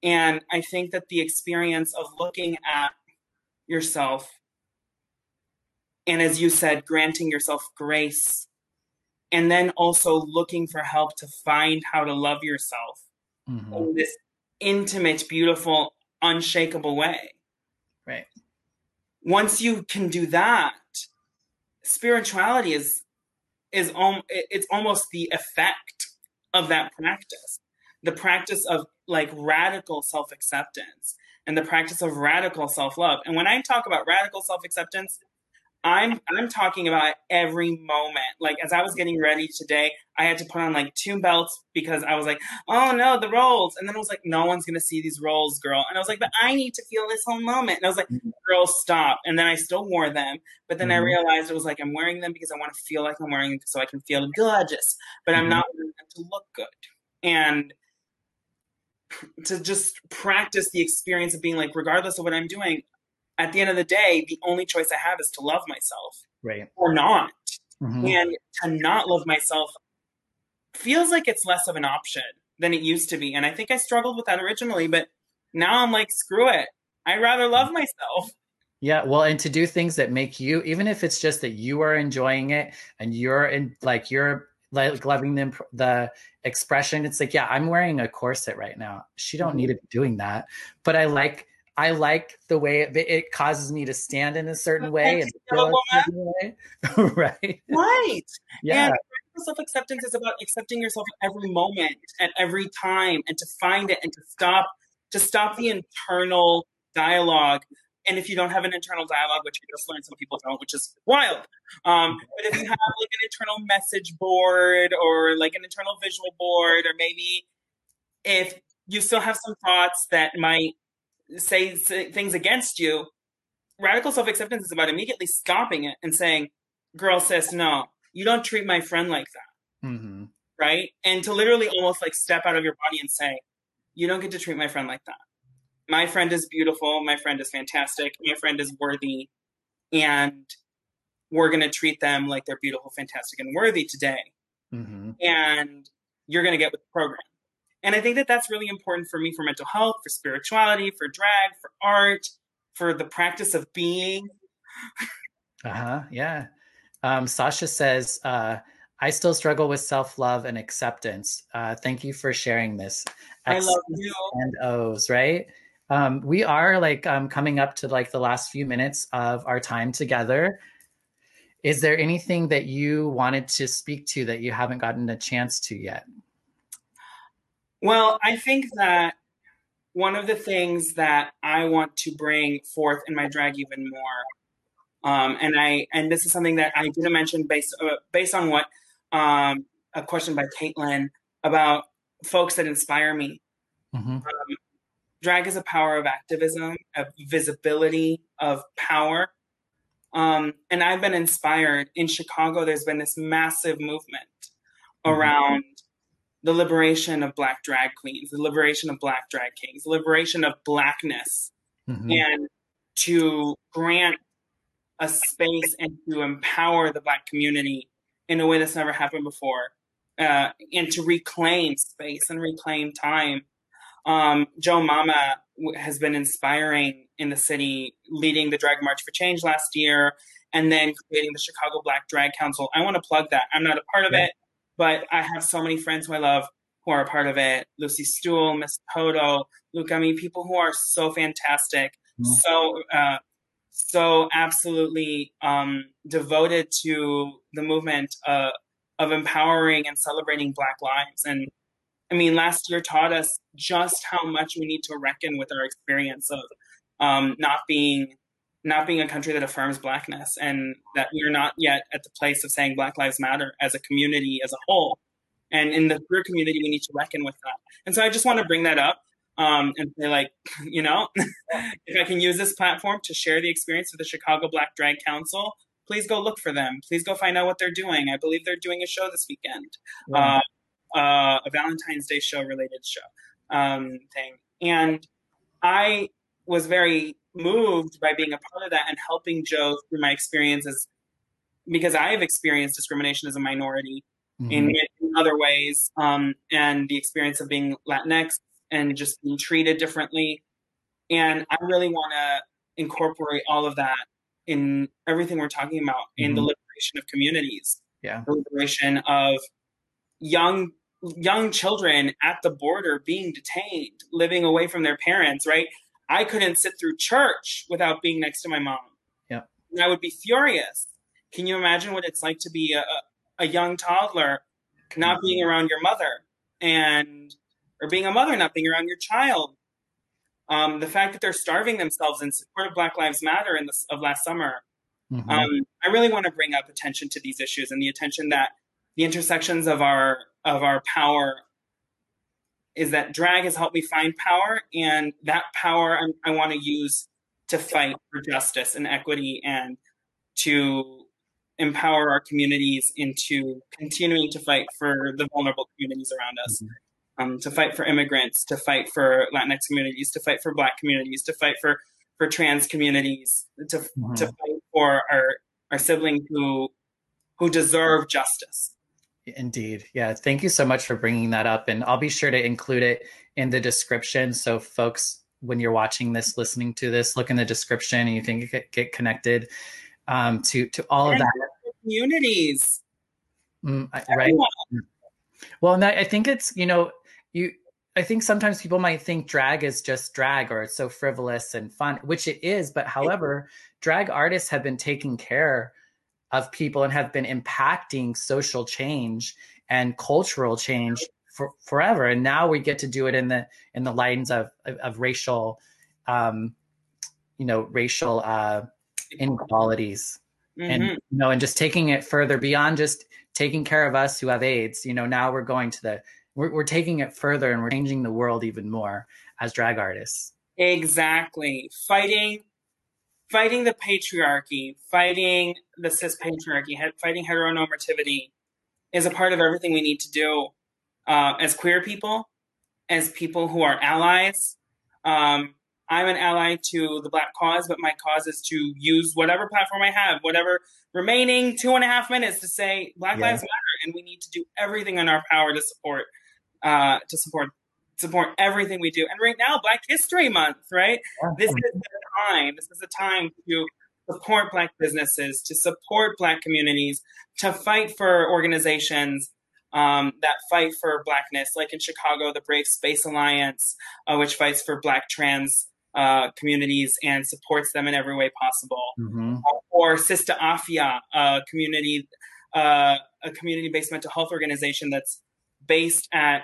Speaker 3: And I think that the experience of looking at yourself and as you said, granting yourself grace and then also looking for help to find how to love yourself mm-hmm. in this intimate, beautiful, unshakable way.
Speaker 2: Right.
Speaker 3: Once you can do that, spirituality is is om- it's almost the effect of that practice. The practice of like radical self-acceptance and the practice of radical self-love. And when I talk about radical self-acceptance, I'm I'm talking about every moment. Like as I was getting ready today, I had to put on like two belts because I was like, oh no, the rolls. And then I was like, no one's gonna see these rolls, girl. And I was like, but I need to feel this whole moment. And I was like, mm-hmm. girl, stop. And then I still wore them, but then mm-hmm. I realized it was like I'm wearing them because I want to feel like I'm wearing them so I can feel gorgeous. But mm-hmm. I'm not wearing them to look good. And to just practice the experience of being like, regardless of what I'm doing, at the end of the day, the only choice I have is to love myself,
Speaker 2: right,
Speaker 3: or not. Mm-hmm. And to not love myself feels like it's less of an option than it used to be. And I think I struggled with that originally, but now I'm like, screw it. I'd rather love myself.
Speaker 2: Yeah, well, and to do things that make you, even if it's just that you are enjoying it and you're in, like you're like loving the the expression. It's like, yeah, I'm wearing a corset right now. She don't mm-hmm. need to be doing that, but I like I like the way it, it, causes me to stand in a certain way and feel a certain way. <laughs> right.
Speaker 3: Right. Yeah. And self acceptance is about accepting yourself at every moment, at every time, and to find it and to stop to stop the internal dialogue. And if you don't have an internal dialogue, which I just learned some people don't, which is wild. Um, but if you have like an internal message board or like an internal visual board, or maybe if you still have some thoughts that might say, say things against you, radical self acceptance is about immediately stopping it and saying, girl, sis, no, you don't treat my friend like that. Mm-hmm. Right. And to literally almost like step out of your body and say, you don't get to treat my friend like that. My friend is beautiful. My friend is fantastic. My friend is worthy. And we're going to treat them like they're beautiful, fantastic, and worthy today. Mm-hmm. And you're going to get with the program. And I think that that's really important for me for mental health, for spirituality, for drag, for art, for the practice of being.
Speaker 2: uh huh. Yeah. Um, Sasha says, uh, I still struggle with self love and acceptance. Uh, thank you for sharing this.
Speaker 3: X I love you.
Speaker 2: And O's, right? Um, we are like um, coming up to like the last few minutes of our time together. Is there anything that you wanted to speak to that you haven't gotten a chance to yet?
Speaker 3: Well, I think that one of the things that I want to bring forth in my drag even more, um, and I and this is something that I didn't mention based uh, based on what um, a question by Caitlin about folks that inspire me. Mm-hmm. Um, drag is a power of activism, of visibility, of power. Um, and I've been inspired in Chicago. There's been this massive movement mm-hmm. around the liberation of black drag queens, the liberation of black drag kings, the liberation of blackness, mm-hmm. and to grant a space and to empower the black community in a way that's never happened before, uh, and to reclaim space and reclaim time. Um, Jo MaMa has been inspiring in the city, leading the Drag March for Change last year, and then creating the Chicago Black Drag Council. I want to plug that. I'm not a part of it. But I have so many friends who I love who are a part of it. Lucy Stoole, Miss Toto, Luke. I mean, people who are so fantastic, mm-hmm. so uh, so absolutely um, devoted to the movement uh, of empowering and celebrating Black lives. And I mean, last year taught us just how much we need to reckon with our experience of um, not being not being a country that affirms blackness and that we're not yet at the place of saying black lives matter as a community as a whole. And in the queer community we need to reckon with that. And so i just want to bring that up um, and say like <laughs> you know <laughs> if i can use this platform to share the experience of the chicago black drag council please go look for them. Please go find out what they're doing. I believe they're doing a show this weekend uh, uh, a valentine's day show related show um, thing. And i was very moved by being a part of that and helping Jo through my experiences because I have experienced discrimination as a minority mm-hmm. in, in, other ways, um, and the experience of being Latinx and just being treated differently. And I really want to incorporate all of that in everything we're talking about mm-hmm. in the mm-hmm. liberation of communities,
Speaker 2: yeah,
Speaker 3: the liberation of young young children at the border being detained, living away from their parents, right? I couldn't sit through church without being next to my mom.
Speaker 2: Yeah.
Speaker 3: And I would be furious. Can you imagine what it's like to be a, a young toddler not mm-hmm. being around your mother and or being a mother not being around your child? Um, the fact that they're starving themselves in support of Black Lives Matter in this of last summer. Mm-hmm. Um, I really want to bring up attention to these issues and the attention that the intersections of our of our power is that drag has helped me find power, and that power I, I want to use to fight for justice and equity and to empower our communities into continuing to fight for the vulnerable communities around us. Mm-hmm. Um, to fight for immigrants, to fight for Latinx communities, to fight for Black communities, to fight for for trans communities, to mm-hmm. to fight for our our siblings who who deserve justice.
Speaker 2: Indeed. Yeah. Thank you so much for bringing that up. And I'll be sure to include it in the description. So, folks, when you're watching this, listening to this, look in the description and you can get, get connected um, to, to all and of that.
Speaker 3: Communities.
Speaker 2: Mm, right. Well, and I think it's, you know, you, I think sometimes people might think drag is just drag or it's so frivolous and fun, which it is. But however, drag artists have been taking care of people and have been impacting social change and cultural change for forever. And now we get to do it in the in the lines of of, of racial, um, you know, racial uh, inequalities, mm-hmm. and you know, and just taking it further beyond just taking care of us who have AIDS. You know, now we're going to the we're, we're taking it further and we're changing the world even more as drag artists.
Speaker 3: Exactly, fighting fighting the patriarchy, fighting the cis patriarchy, fighting heteronormativity is a part of everything we need to do uh, as queer people, as people who are allies. Um, I'm an ally to the Black cause, but my cause is to use whatever platform I have, whatever remaining two and a half minutes to say Black yeah. Lives Matter, and we need to do everything in our power to support uh, to support support everything we do. And right now, Black History Month, right? This is the time. This is the time to support Black businesses, to support Black communities, to fight for organizations um, that fight for Blackness, like in Chicago, the Brave Space Alliance, uh, which fights for Black trans uh, communities and supports them in every way possible. Mm-hmm. or Sista Afya, a community, uh, a community-based mental health organization that's based at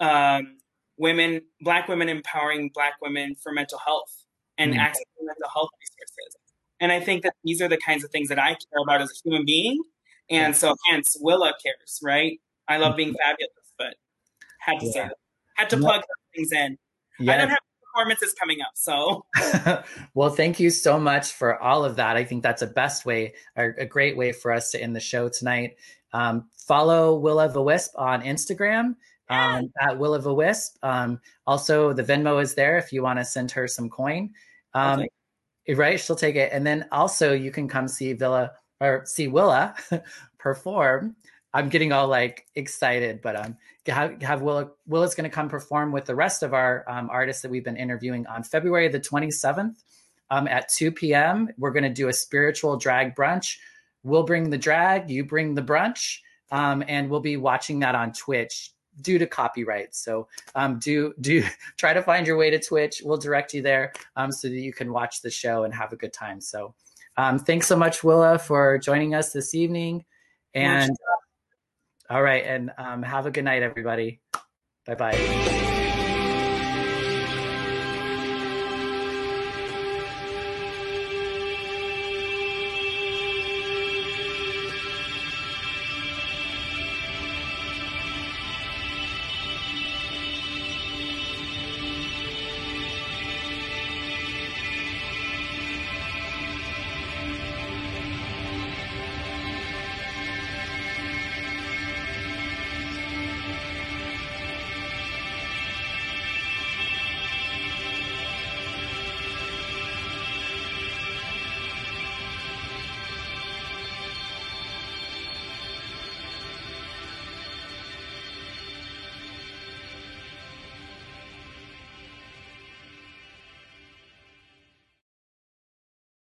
Speaker 3: um, women, Black women empowering Black women for mental health and mm-hmm. access to mental health resources. And I think that these are the kinds of things that I care about as a human being. And so hence Willa cares, right? I love being fabulous, but had to yeah. say that. Had to plug things in. Yeah. I don't have performances coming up. So, <laughs>
Speaker 2: well, thank you so much for all of that. I think that's a best way, or a great way for us to end the show tonight. Um, follow Willa the Wisp on Instagram um, at Will of a Wisp. Um, also, the Venmo is there if you want to send her some coin. Um, okay. Right, she'll take it. And then also, you can come see Villa or see Willa <laughs> perform. I'm getting all like excited, but um, have, have Willa. Willa's going to come perform with the rest of our um, artists that we've been interviewing on February the 27th um, at 2 p.m. We're going to do a spiritual drag brunch. We'll bring the drag, you bring the brunch, um, and we'll be watching that on Twitch due to copyright. So um, do do <laughs> try to find your way to Twitch. We'll direct you there um, so that you can watch the show and have a good time. So um, thanks so much, Willa, for joining us this evening. And all right, and um, have a good night, everybody. Bye bye.